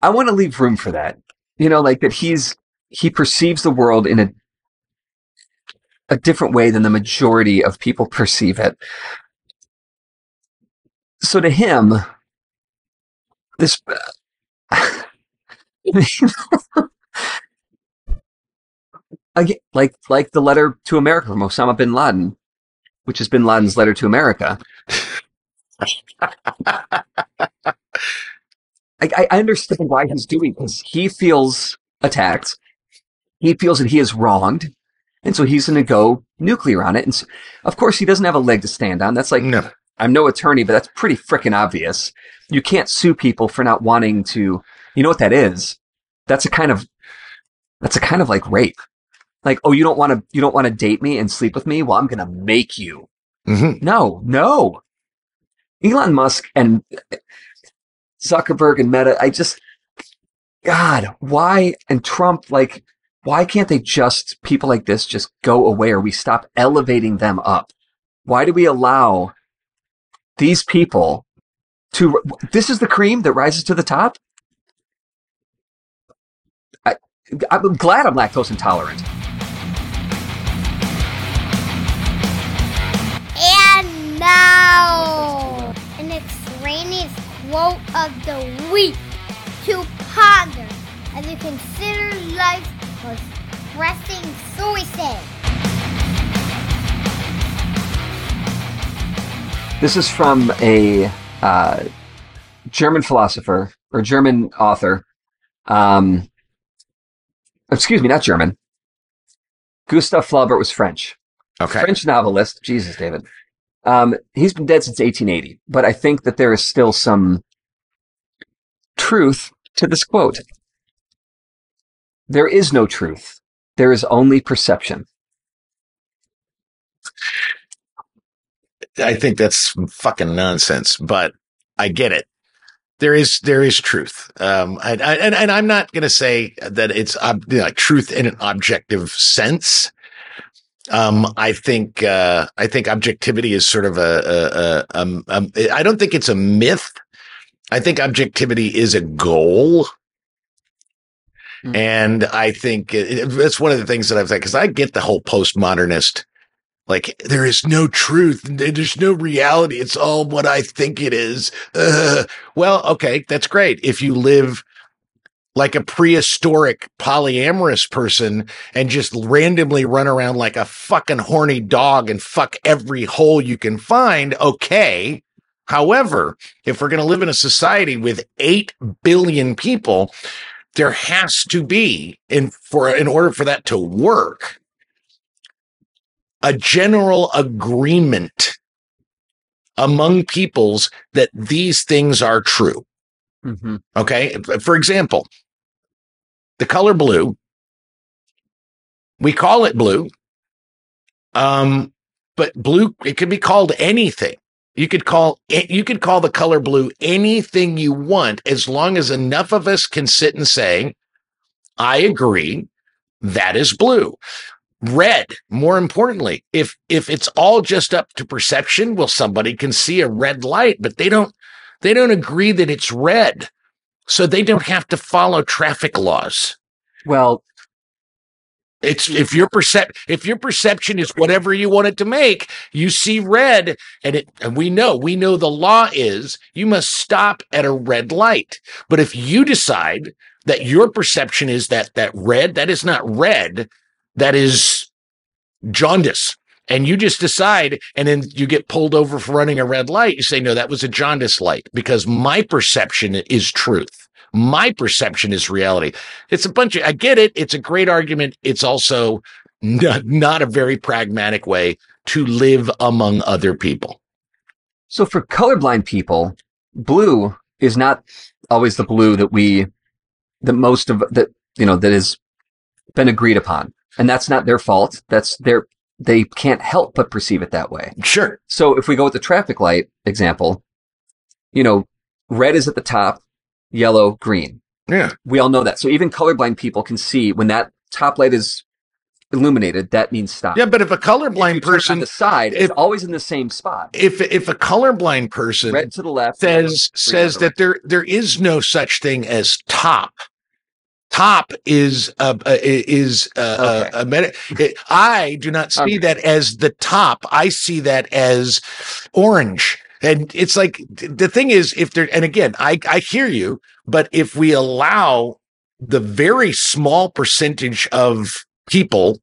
I want to leave room for that. You know, like that he's, he perceives the world in a, a different way than the majority of people perceive it. So to him, this, again, like, like the letter to America from Osama bin Laden, which is bin Laden's letter to America. I, I understand why he's doing this. He feels attacked. He feels that he is wronged. And so he's going to go nuclear on it. And so, of course, he doesn't have a leg to stand on. That's like, No. I'm no attorney, but that's pretty freaking obvious. You can't sue people for not wanting to, you know what that is? That's a kind of, that's a kind of like rape. Like, oh, you don't want to, you don't want to date me and sleep with me? Well, I'm going to make you. hmm No, no. Elon Musk and Zuckerberg and Meta, I just, God, why? And Trump, like, why can't they just, people like this just go away or we stop elevating them up? Why do we allow these people to, this is the cream that rises to the top? I, I'm glad I'm lactose intolerant. And now, quote of the week to ponder as you consider life's was pressing suicide. This is from a uh, German philosopher or German author. Um, excuse me, not German. Gustave Flaubert was French. Okay. French novelist. Jesus, David. Um, he's been dead since 1880, but I think that there is still some truth to this quote. There is no truth. There is only perception. I think that's fucking nonsense, but I get it. There is there is truth, um, and and, and I'm not going to say that it's ob- you know, truth in an objective sense. Um, I think uh, I think objectivity is sort of a, a, a um, um, I don't think it's a myth. I think objectivity is a goal. Mm. And I think it, it- that's one of the things that I've said because I get the whole postmodernist like there is no truth there's no reality it's all what i think it is Ugh. well okay that's great if you live like a prehistoric polyamorous person and just randomly run around like a fucking horny dog and fuck every hole you can find okay however if we're going to live in a society with 8 billion people there has to be in for in order for that to work a general agreement among peoples that these things are true. Mm-hmm. Okay. For example, the color blue, we call it blue. Um, but blue, it could be called anything. You could call it, you could call the color blue anything you want as long as enough of us can sit and say, I agree, that is blue red more importantly if if it's all just up to perception well somebody can see a red light but they don't they don't agree that it's red so they don't have to follow traffic laws. Well, it's if your percep if your perception is whatever you want it to make you see red and it and we know we know the law is you must stop at a red light. But if you decide that your perception is that that red that is not red that is jaundice and you just decide and then you get pulled over for running a red light. You say no that was a jaundice light because my perception is truth. My perception is reality. It's a bunch of i get it. It's a great argument. It's also not, not a very pragmatic way to live among other people. So for colorblind people, blue is not always the blue that we, that most of that you know that has been agreed upon, and that's not their fault. That's their they can't help but perceive it that way. sure So if we go with the traffic light example, you know, red is at the top, yellow, green. yeah We all know that. So even colorblind people can see when that top light is illuminated, that means stop. yeah but if a If colorblind on person the side, if- it's always in the same spot. if if a colorblind person Red to the left. says says that there there is no such thing as top. Top is a, a is a, Okay. a, a meta- I do not see Okay. that as the top. I see that as orange. And it's like the thing is, if there and again, I I hear you, but if we allow the very small percentage of people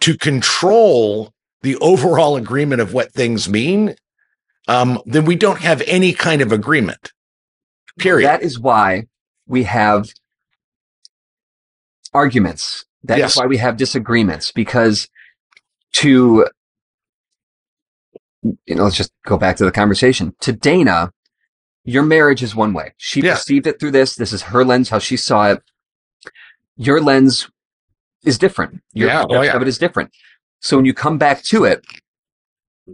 to control the overall agreement of what things mean, um, then we don't have any kind of agreement. Period. That is why we have arguments. That is Yes. why we have disagreements because to, you know, let's just go back to the conversation. To Dana, your marriage is one way. She Yeah. perceived it through this. This is her lens, how she saw it. Your lens is different. Your Yeah, oh, yeah. of it is different. So when you come back to it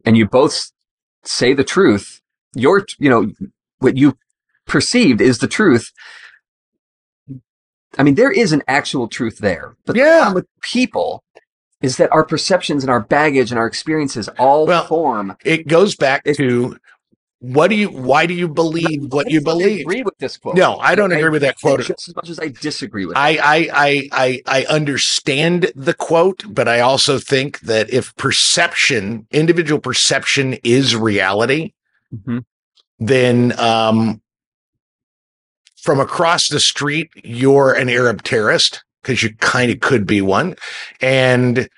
and you both say the truth, your, you know, what you perceived is the truth. I mean, there is an actual truth there. But the Yeah. problem with people is that our perceptions and our baggage and our experiences all Well, form. it goes back It's- to what do you why do you believe what you I believe? agree with this quote. No, I don't agree with that quote. Just as much as I disagree with it. I, I I I I understand the quote, but I also think that if perception, individual perception is reality, Mhm. then um from across the street, you're an Arab terrorist. because you kind of could be one. And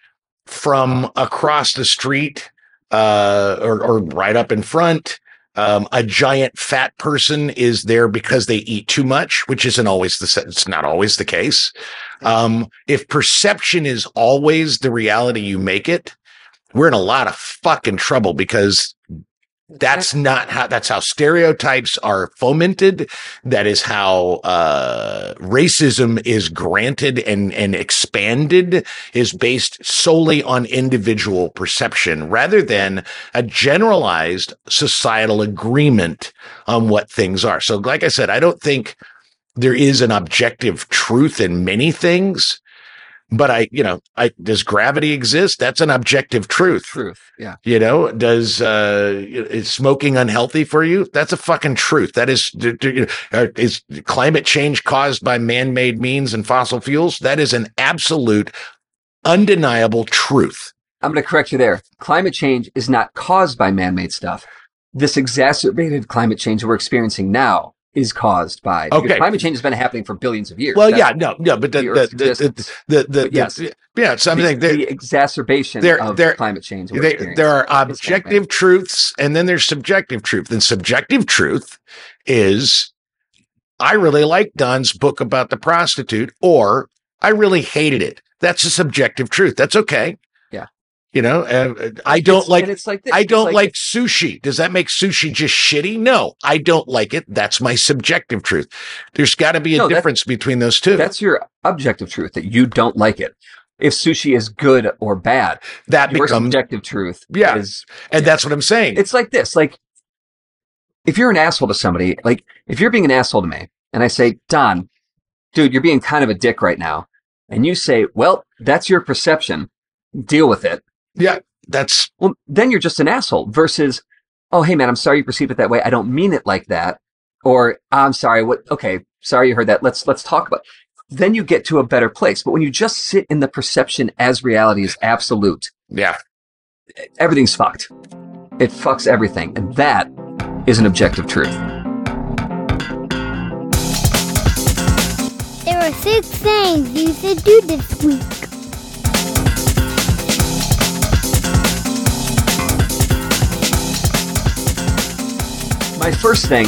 from across the street, uh, or, or right up in front, um, a giant fat person is there because they eat too much, which isn't always the, it's not always the case. Um, if perception is always the reality you make it, we're in a lot of fucking trouble because that's not how that's how stereotypes are fomented. That is how uh, racism is granted and and expanded is based solely on individual perception rather than a generalized societal agreement on what things are. So like i said i don't think there is an objective truth in many things but I, you know, I does gravity exist? That's an objective truth. Truth. Yeah. You know, does uh is smoking unhealthy for you? That's a fucking truth. That is uh, is climate change caused by man-made means and fossil fuels? That is an absolute undeniable truth. I'm going to correct you there. Climate change is not caused by man-made stuff. This exacerbated climate change we're experiencing now is caused by okay. climate change has been happening for billions of years. Well, That's yeah, no, no, but the the the, the, yes. yeah, so I'm the, saying the exacerbation there, of there, climate change. There, there are objective truths, and then there's subjective truth. And subjective truth is, I really like Don's book about the prostitute, or I really hated it. That's a subjective truth. That's okay. You know, uh, I don't it's, like, it's like I don't like, like sushi. Does that make sushi just shitty? No, I don't like it. That's my subjective truth. There's got to be a no, difference between those two. That's your objective truth that you don't like it. If sushi is good or bad, that your becomes subjective truth. Yeah, is, and yeah. that's what I'm saying. It's like this: like if you're an asshole to somebody, like if you're being an asshole to me, and I say, Don, dude, you're being kind of a dick right now, and you say, well, that's your perception. Deal with it yeah, that's well. Then you're just an asshole. Versus, oh hey man, I'm sorry you perceive it that way. I don't mean it like that. Or I'm sorry. What? Okay, sorry you heard that. Let's let's talk about. Then you get to a better place. But when you just sit in the perception as reality is absolute, yeah, everything's fucked. It fucks everything, and that is an objective truth. There are six things you should do this week. My first thing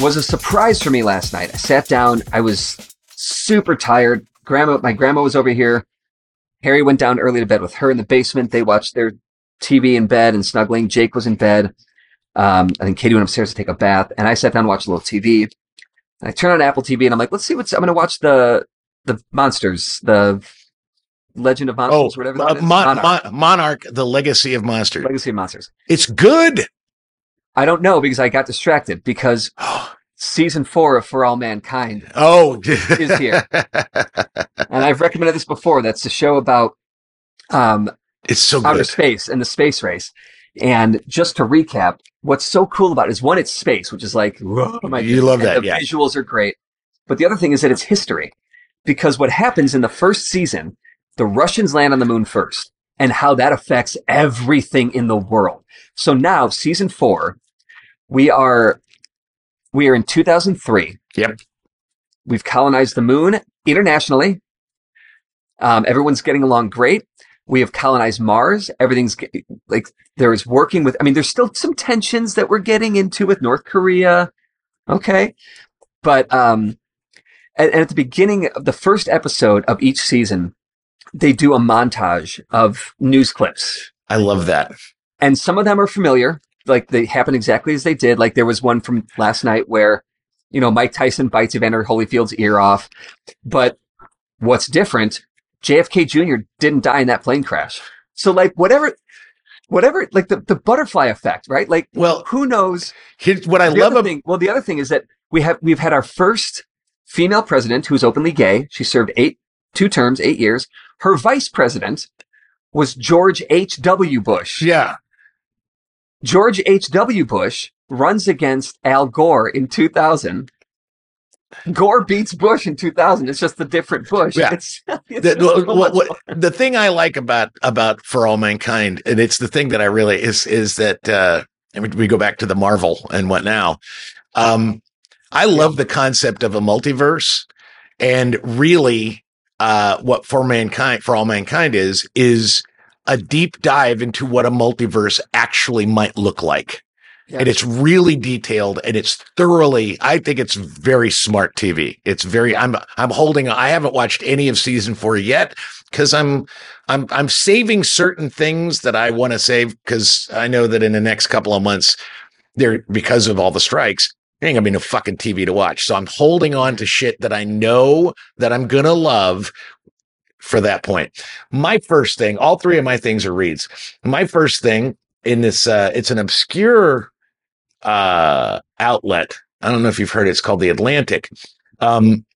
was a surprise for me last night. I sat down. I was super tired. Grandma, my grandma was over here. Harry went down early to bed with her in the basement. They watched their TV in bed and snuggling. Jake was in bed. Um, I think Katie went upstairs to take a bath, and I sat down and watched a little TV. And I turned on Apple TV, and I'm like, let's see what's. I'm going to watch the the monsters, the Legend of Monsters, oh, whatever. Uh, Mon- Monarch. Mon- Monarch, the Legacy of Monsters. Legacy of Monsters. It's good. I don't know because I got distracted because season four of For All Mankind oh is here, and I've recommended this before. That's a show about um, it's so outer good. space and the space race. And just to recap, what's so cool about it is one, it's space, which is like, oh my you love that. The yeah. visuals are great. But the other thing is that it's history because what happens in the first season, the Russians land on the moon first and how that affects everything in the world. So now season four, we are we are in 2003. Yep. We've colonized the moon internationally. Um, everyone's getting along great. We have colonized Mars. Everything's like there is working with. I mean, there's still some tensions that we're getting into with North Korea. Okay, but um, and, and at the beginning of the first episode of each season, they do a montage of news clips. I love that. And some of them are familiar like they happen exactly as they did. Like there was one from last night where, you know, Mike Tyson bites Evander Holyfield's ear off. But what's different, JFK Jr. didn't die in that plane crash. So like whatever, whatever, like the, the butterfly effect, right? Like, well, who knows? Here's what I the love. Thing, well, the other thing is that we have, we've had our first female president who's openly gay. She served eight, two terms, eight years. Her vice president was George H.W. Bush. Yeah. George H.W. Bush runs against Al Gore in 2000. Gore beats Bush in 2000. It's just a different Bush. Yeah. It's, it's the, what, what, the thing I like about about For All Mankind, and it's the thing that I really is is that uh, we go back to the Marvel and what now. Um, I love the concept of a multiverse, and really, uh, what for mankind, for all mankind is, is a deep dive into what a multiverse actually might look like. Yeah. And it's really detailed and it's thoroughly, I think it's very smart TV. It's very, I'm, I'm holding, I haven't watched any of season four yet because I'm, I'm, I'm saving certain things that I want to save because I know that in the next couple of months, there, because of all the strikes, there ain't gonna be no fucking TV to watch. So I'm holding on to shit that I know that I'm gonna love for that point. My first thing, all three of my things are reads. My first thing in this, uh, it's an obscure uh, outlet. I don't know if you've heard it. It's called The Atlantic. Um,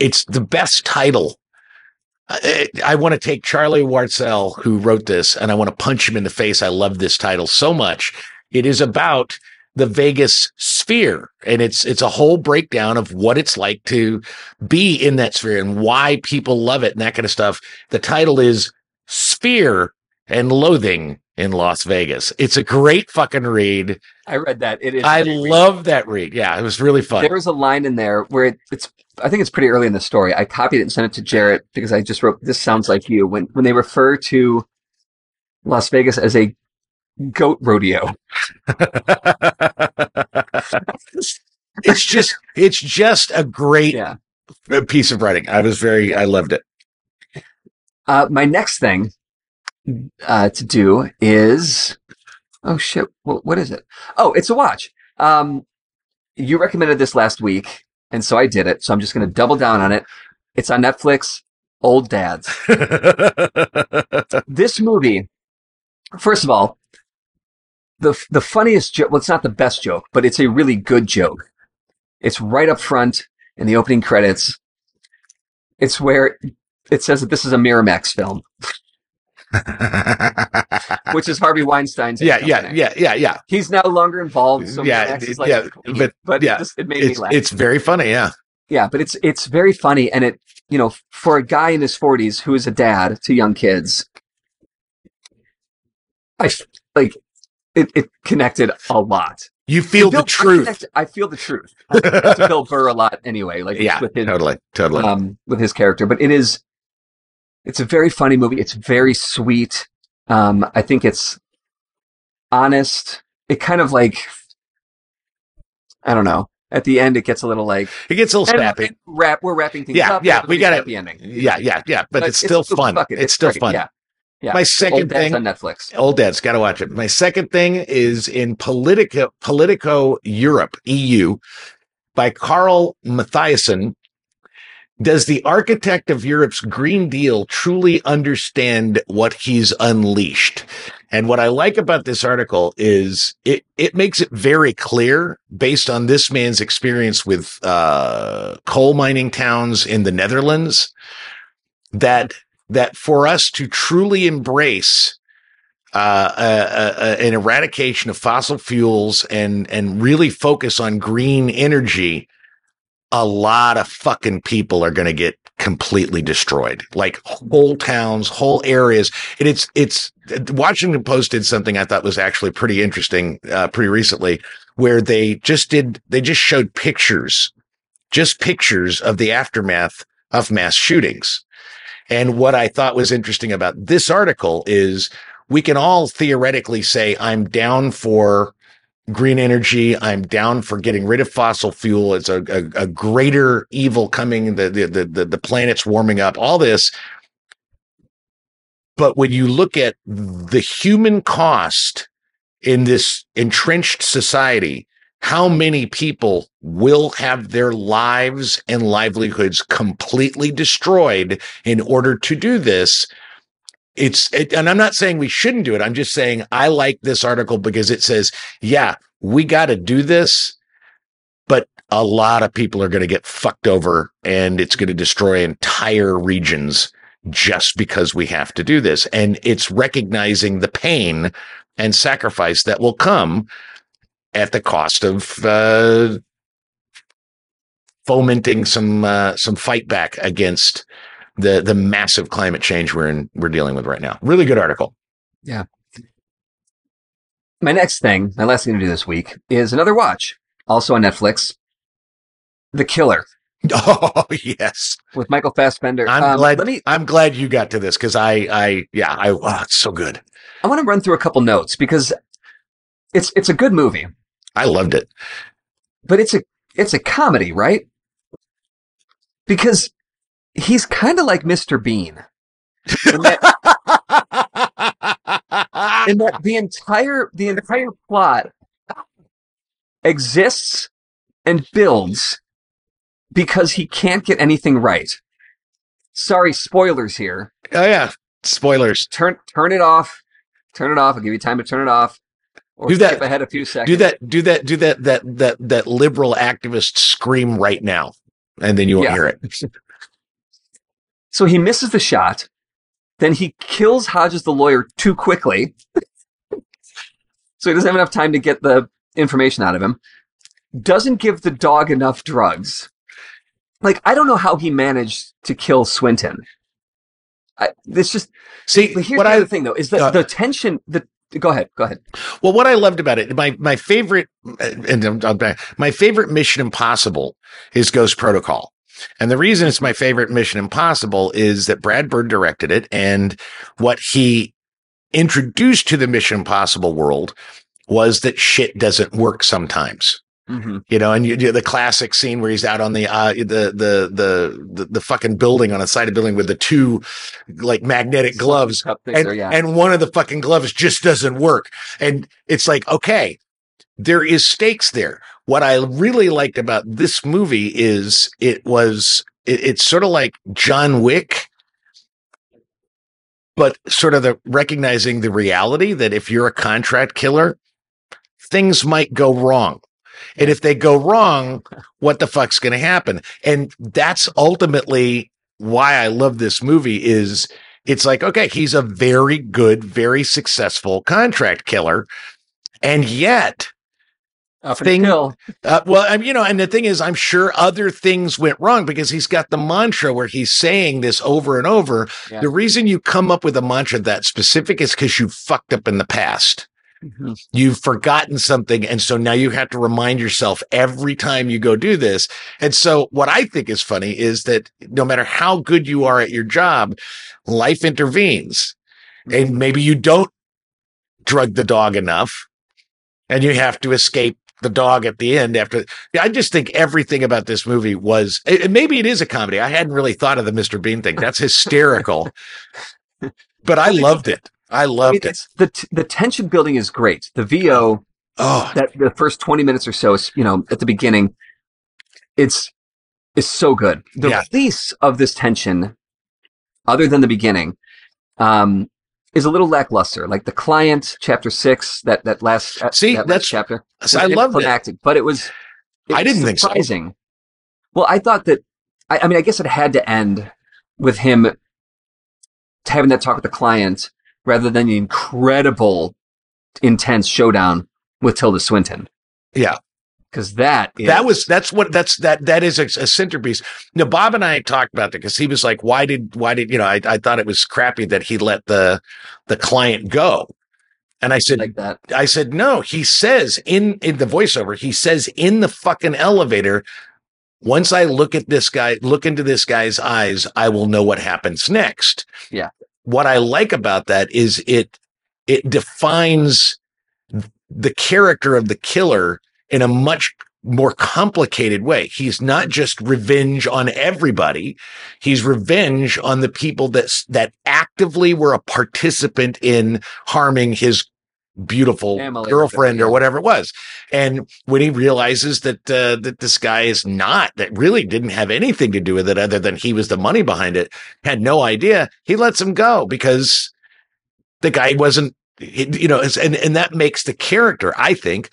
it's the best title. I, I want to take Charlie Warzel, who wrote this, and I want to punch him in the face. I love this title so much. It is about the Vegas sphere. And it's it's a whole breakdown of what it's like to be in that sphere and why people love it and that kind of stuff. The title is Sphere and Loathing in Las Vegas. It's a great fucking read. I read that. It is. I love that read. Yeah, it was really fun. There was a line in there where it, it's. I think it's pretty early in the story. I copied it and sent it to Jarrett because I just wrote, "This sounds like you." When when they refer to Las Vegas as a goat rodeo, it's just it's just a great yeah. piece of writing. I was very I loved it. Uh, my next thing uh, to do is, oh shit, what, what is it? Oh, it's a watch. Um, you recommended this last week, and so I did it. So I'm just going to double down on it. It's on Netflix. Old Dads. this movie, first of all, the the funniest joke. Well, it's not the best joke, but it's a really good joke. It's right up front in the opening credits. It's where it says that this is a Miramax film, which is Harvey Weinstein's. yeah, yeah, company. yeah, yeah, yeah. He's no longer involved. So Yeah, is like, yeah, but- but yeah, it, just, it made me laugh. it's very funny. Yeah. Yeah, but it's it's very funny, and it you know for a guy in his forties who is a dad to young kids, I like it. It connected a lot. You feel Bill- the truth. I, connect- I feel the truth. to Bill Burr a lot anyway. Like yeah, with his totally, totally. um with his character, but it is it's a very funny movie. It's very sweet. Um, I think it's honest. It kind of like I don't know. At the end, it gets a little like it gets a little snappy. wrap. We're wrapping things Yeah, up. yeah, we gotta- happy ending. Yeah, yeah, yeah. But, it's still still- fun. it, It's still great. fun. Yeah, yeah. My second Old thing, on Netflix. Old Dad's got to watch it. My second thing is in Politico, Politico Europe, EU, by Karl Mathiesen. Does the architect of Europe's Green Deal truly understand what he's unleashed? And what I like about this article is it, it makes it very clear based on this man's experience with, uh, coal mining towns in the Netherlands that, that for us to truly embrace uh, a, a, an eradication of fossil fuels and and really focus on green energy, a lot of fucking people are going to get completely destroyed. Like whole towns, whole areas. And it's it's Washington Post did something I thought was actually pretty interesting uh, pretty recently, where they just did they just showed pictures, just pictures of the aftermath of mass shootings. And what I thought was interesting about this article is we can all theoretically say, I'm down for green energy. I'm down for getting rid of fossil fuel. It's a, a, a greater evil coming. The, the, the, the, the planet's warming up, all this. But when you look at the human cost in this entrenched society, how many people will have their lives and livelihoods completely destroyed in order to do this? It's, it, and I'm not saying we shouldn't do it. I'm just saying I like this article because it says, yeah, we got to do this, but a lot of people are going to get fucked over and it's going to destroy entire regions just because we have to do this. And it's recognizing the pain and sacrifice that will come at the cost of, uh, fomenting some, uh, some fight back against the, the massive climate change we're in, we're dealing with right now. Really good article. Yeah. My next thing, my last thing to do this week, is another watch, also on Netflix. The Killer. Oh yes, with Michael Fassbender. I'm Um, glad. Let me. I'm glad you got to this because I, I, yeah, I. Oh, it's so good. I want to run through a couple notes because it's it's a good movie, I loved it. but it's a it's a comedy, right? Because he's kind of like Mr. Bean. In that, in that the entire the entire plot exists and builds because he can't get anything right. Sorry, spoilers here. oh yeah, spoilers. Turn turn it off. Turn it off. I'll give you time to turn it off. Or Do that. skip ahead a few seconds. Do that. Do that. Do that. That that that liberal activist scream right now, and then you won't Yeah. hear it. So he misses the shot. Then he kills Hodges the lawyer too quickly. so he doesn't have enough time to get the information out of him. Doesn't give the dog enough drugs. Like, I don't know how he managed to kill Swinton. I, it's just, See but here's what the I other thing though, is that uh, the tension, the, go ahead, go ahead. Well, what I loved about it, my my favorite, and my favorite Mission Impossible is Ghost Protocol, and the reason it's my favorite Mission Impossible is that Brad Bird directed it, and what he introduced to the Mission Impossible world was that shit doesn't work sometimes. Mm-hmm. You know, and you, you the classic scene where he's out on the uh the the the the, the fucking building on a side of building with the two like magnetic gloves and, fixer, yeah. and one of the fucking gloves just doesn't work. And it's like, okay, there is stakes there. What I really liked about this movie is it was, it, it's sort of like John Wick, but sort of the recognizing the reality that if you're a contract killer, things might go wrong. And if they go wrong, what the fuck's going to happen? And that's ultimately why I love this movie is it's like, okay, he's a very good, very successful contract killer. And yet, Up thing- uh, well, I'm, you know, and the thing is, I'm sure other things went wrong because he's got the mantra where he's saying this over and over. Yeah. The reason you come up with a mantra that specific is because you fucked up in the past. Mhm. You've forgotten something. And so now you have to remind yourself every time you go do this. And so what I think is funny is that no matter how good you are at your job, life intervenes and maybe you don't drug the dog enough and you have to escape the dog at the end after I just think everything about this movie was maybe it is a comedy. I hadn't really thought of the Mr. Bean thing. That's hysterical. but I loved it. I loved it. it's, the, t- the tension building is great. The VO, Oh, that the first 20 minutes or so is, you know, at the beginning, it's, is so good. The Yeah. release of this tension, other than the beginning, um, is a little lackluster. Like the client, chapter six, that, that last, uh, See, that last chapter. so I love it. but it was, it I didn't think so. surprising. Well, I thought that, I, I mean, I guess it had to end with him having that talk with the client rather than the incredible, intense showdown with Tilda Swinton. Yeah. Because that is, that was that's what that's that that is a, a centerpiece. Now Bob and I talked about that because he was like, "Why did why did you know?" I, I thought it was crappy that he let the the client go, and I said, like that. I said, no. He says in in the voiceover, he says in the fucking elevator, once I look at this guy, look into this guy's eyes, I will know what happens next. Yeah. What I like about that is it it defines the character of the killer in a much more complicated way. He's not just revenge on everybody. He's revenge on the people that that actively were a participant in harming his beautiful girlfriend or whatever it was. And when he realizes that uh, that this guy is not that really didn't have anything to do with it other than he was the money behind it, had no idea, he lets him go because the guy wasn't you know, and and that makes the character, I think,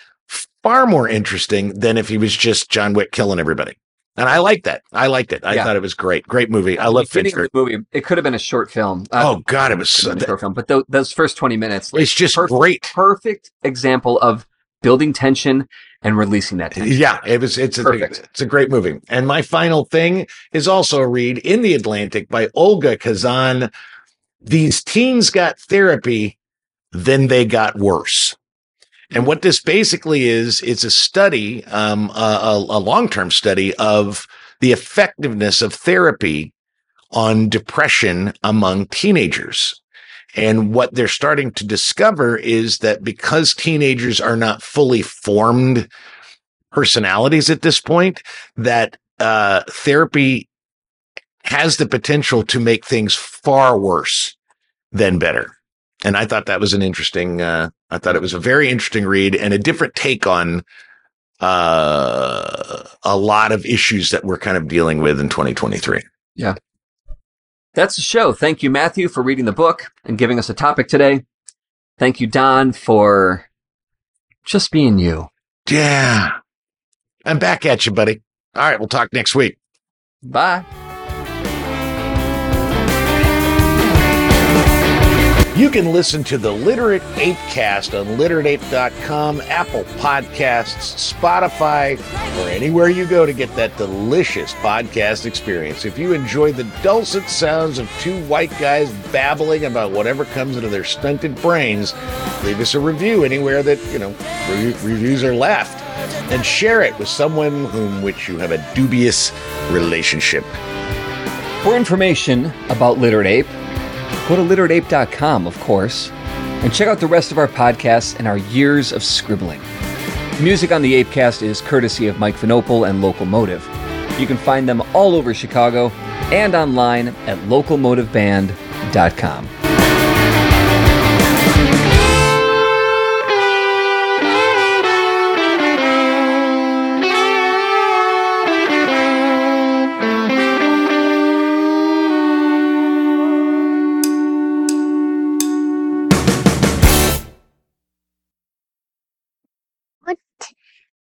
far more interesting than if he was just John Wick killing everybody. And I liked that. I liked it. I Yeah. thought it was great. Great movie. I love Fincher. the movie. It could have been a short film. Uh, Oh God, it was so, a short film, but tho- those first 20 minutes, like, it's just perfect. great. perfect example of building tension and releasing that tension. Yeah, it was. It's a, Perfect. it's a great movie. And my final thing is also a read in the Atlantic by Olga Khazan. These teens got therapy, then they got worse. And what this basically is, it's a study, um, a, a, a long-term study of the effectiveness of therapy on depression among teenagers. And what they're starting to discover is that because teenagers are not fully formed personalities at this point, that uh, therapy has the potential to make things far worse than better. And I thought that was an interesting, uh, I thought it was a very interesting read and a different take on uh, a lot of issues that we're kind of dealing with in 2023. Yeah. That's the show. Thank you, Matthew, for reading the book and giving us a topic today. Thank you, Don, for just being you. Yeah. I'm back at you, buddy. All right. We'll talk next week. Bye. You can listen to the Literate Apecast on literateape.com, Apple Podcasts, Spotify, or anywhere you go to get that delicious podcast experience. If you enjoy the dulcet sounds of two white guys babbling about whatever comes into their stunted brains, leave us a review anywhere that, you know, re- reviews are left. And share it with someone whom which you have a dubious relationship. For information about Literate Ape, go to literateape.com, of course, and check out the rest of our podcasts and our years of scribbling. Music on the Apecast is courtesy of Mike Vinopal and Locomotive. You can find them all over Chicago and online at locomotiveband.com.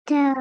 Tờ.